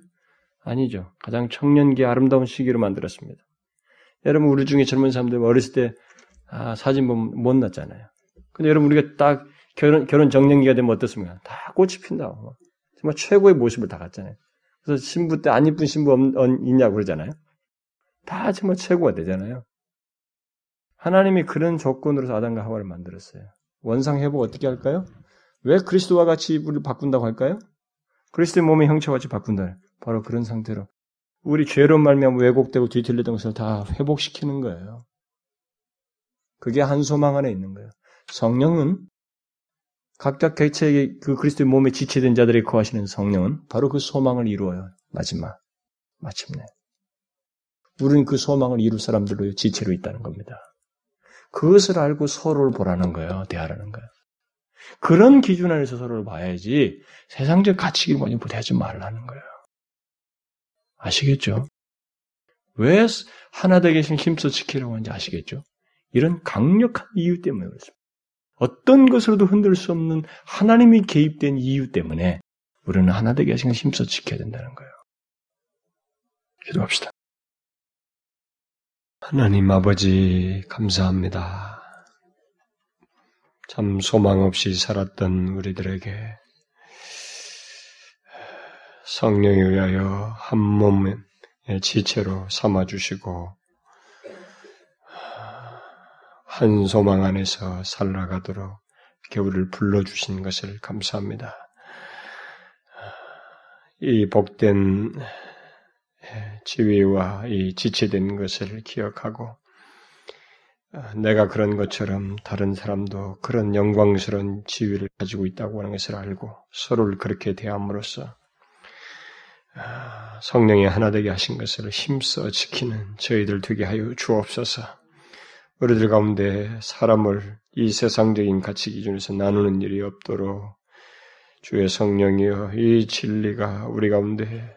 Speaker 1: 아니죠. 가장 청년기 아름다운 시기로 만들었습니다. 여러분 우리 중에 젊은 사람들 어렸을 때 아, 사진 보면 못 났잖아요. 근데 여러분 우리가 딱 결혼 결혼 정년기가 되면 어떻습니까? 다 꽃이 핀다. 정말 최고의 모습을 다 갖잖아요. 그래서 신부 때 안 이쁜 신부 없, 있냐고 그러잖아요. 다 정말 최고가 되잖아요. 하나님이 그런 조건으로서 아담과 하와를 만들었어요. 원상 회복 어떻게 할까요? 왜 그리스도와 같이 우리를 바꾼다고 할까요? 그리스도의 몸의 형체와 같이 바꾼다. 바로 그런 상태로 우리 죄로 말미암아 왜곡되고 뒤틀렸던 것을 다 회복시키는 거예요. 그게 한 소망 안에 있는 거예요. 성령은 각각 개체에게 그 그리스도의 몸에 지체된 자들이 거하시는 성령은 바로 그 소망을 이루어요. 마지막 마침내 우리는 그 소망을 이룰 사람들로 지체로 있다는 겁니다. 그것을 알고 서로를 보라는 거예요. 대하라는 거예요. 그런 기준 안에서 서로를 봐야지 세상적 가치를 많이 보태하지 말라는 거예요. 아시겠죠? 왜 하나 되게 힘써 지키라고 하는지 아시겠죠? 이런 강력한 이유 때문에 그렇습니다. 어떤 것으로도 흔들 수 없는 하나님이 개입된 이유 때문에 우리는 하나 되게 힘써 지켜야 된다는 거예요. 기도합시다. 하나님 아버지, 감사합니다. 참 소망 없이 살았던 우리들에게 성령에 의하여 한 몸의 지체로 삼아 주시고 한 소망 안에서 살아가도록 겨울을 불러 주신 것을 감사합니다. 이 복된 지위와 이 지체된 것을 기억하고 내가 그런 것처럼 다른 사람도 그런 영광스러운 지위를 가지고 있다고 하는 것을 알고 서로를 그렇게 대함으로써 성령이 하나 되게 하신 것을 힘써 지키는 저희들 되게 하여 주옵소서. 우리들 가운데 사람을 이 세상적인 가치 기준에서 나누는 일이 없도록 주의 성령이여 이 진리가 우리 가운데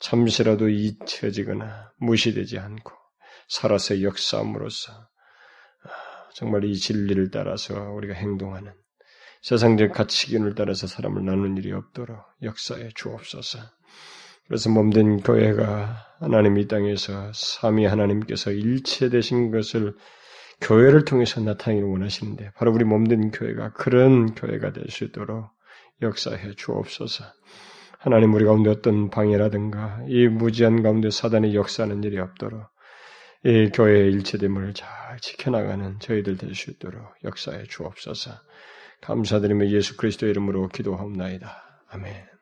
Speaker 1: 잠시라도 잊혀지거나 무시되지 않고 살아서 역사함으로써 정말 이 진리를 따라서 우리가 행동하는 세상적 가치 기준을 따라서 사람을 나누는 일이 없도록 역사에 주옵소서. 그래서 몸된 교회가 하나님 이 땅에서 삼위 하나님께서 일체되신 것을 교회를 통해서 나타내기를 원하시는데 바로 우리 몸된 교회가 그런 교회가 될 수 있도록 역사해 주옵소서. 하나님 우리 가운데 어떤 방해라든가 이 무지한 가운데 사단의 역사하는 일이 없도록 이 교회의 일체됨을 잘 지켜나가는 저희들 될 수 있도록 역사해 주옵소서. 감사드리며 예수 그리스도 이름으로 기도하옵나이다. 아멘.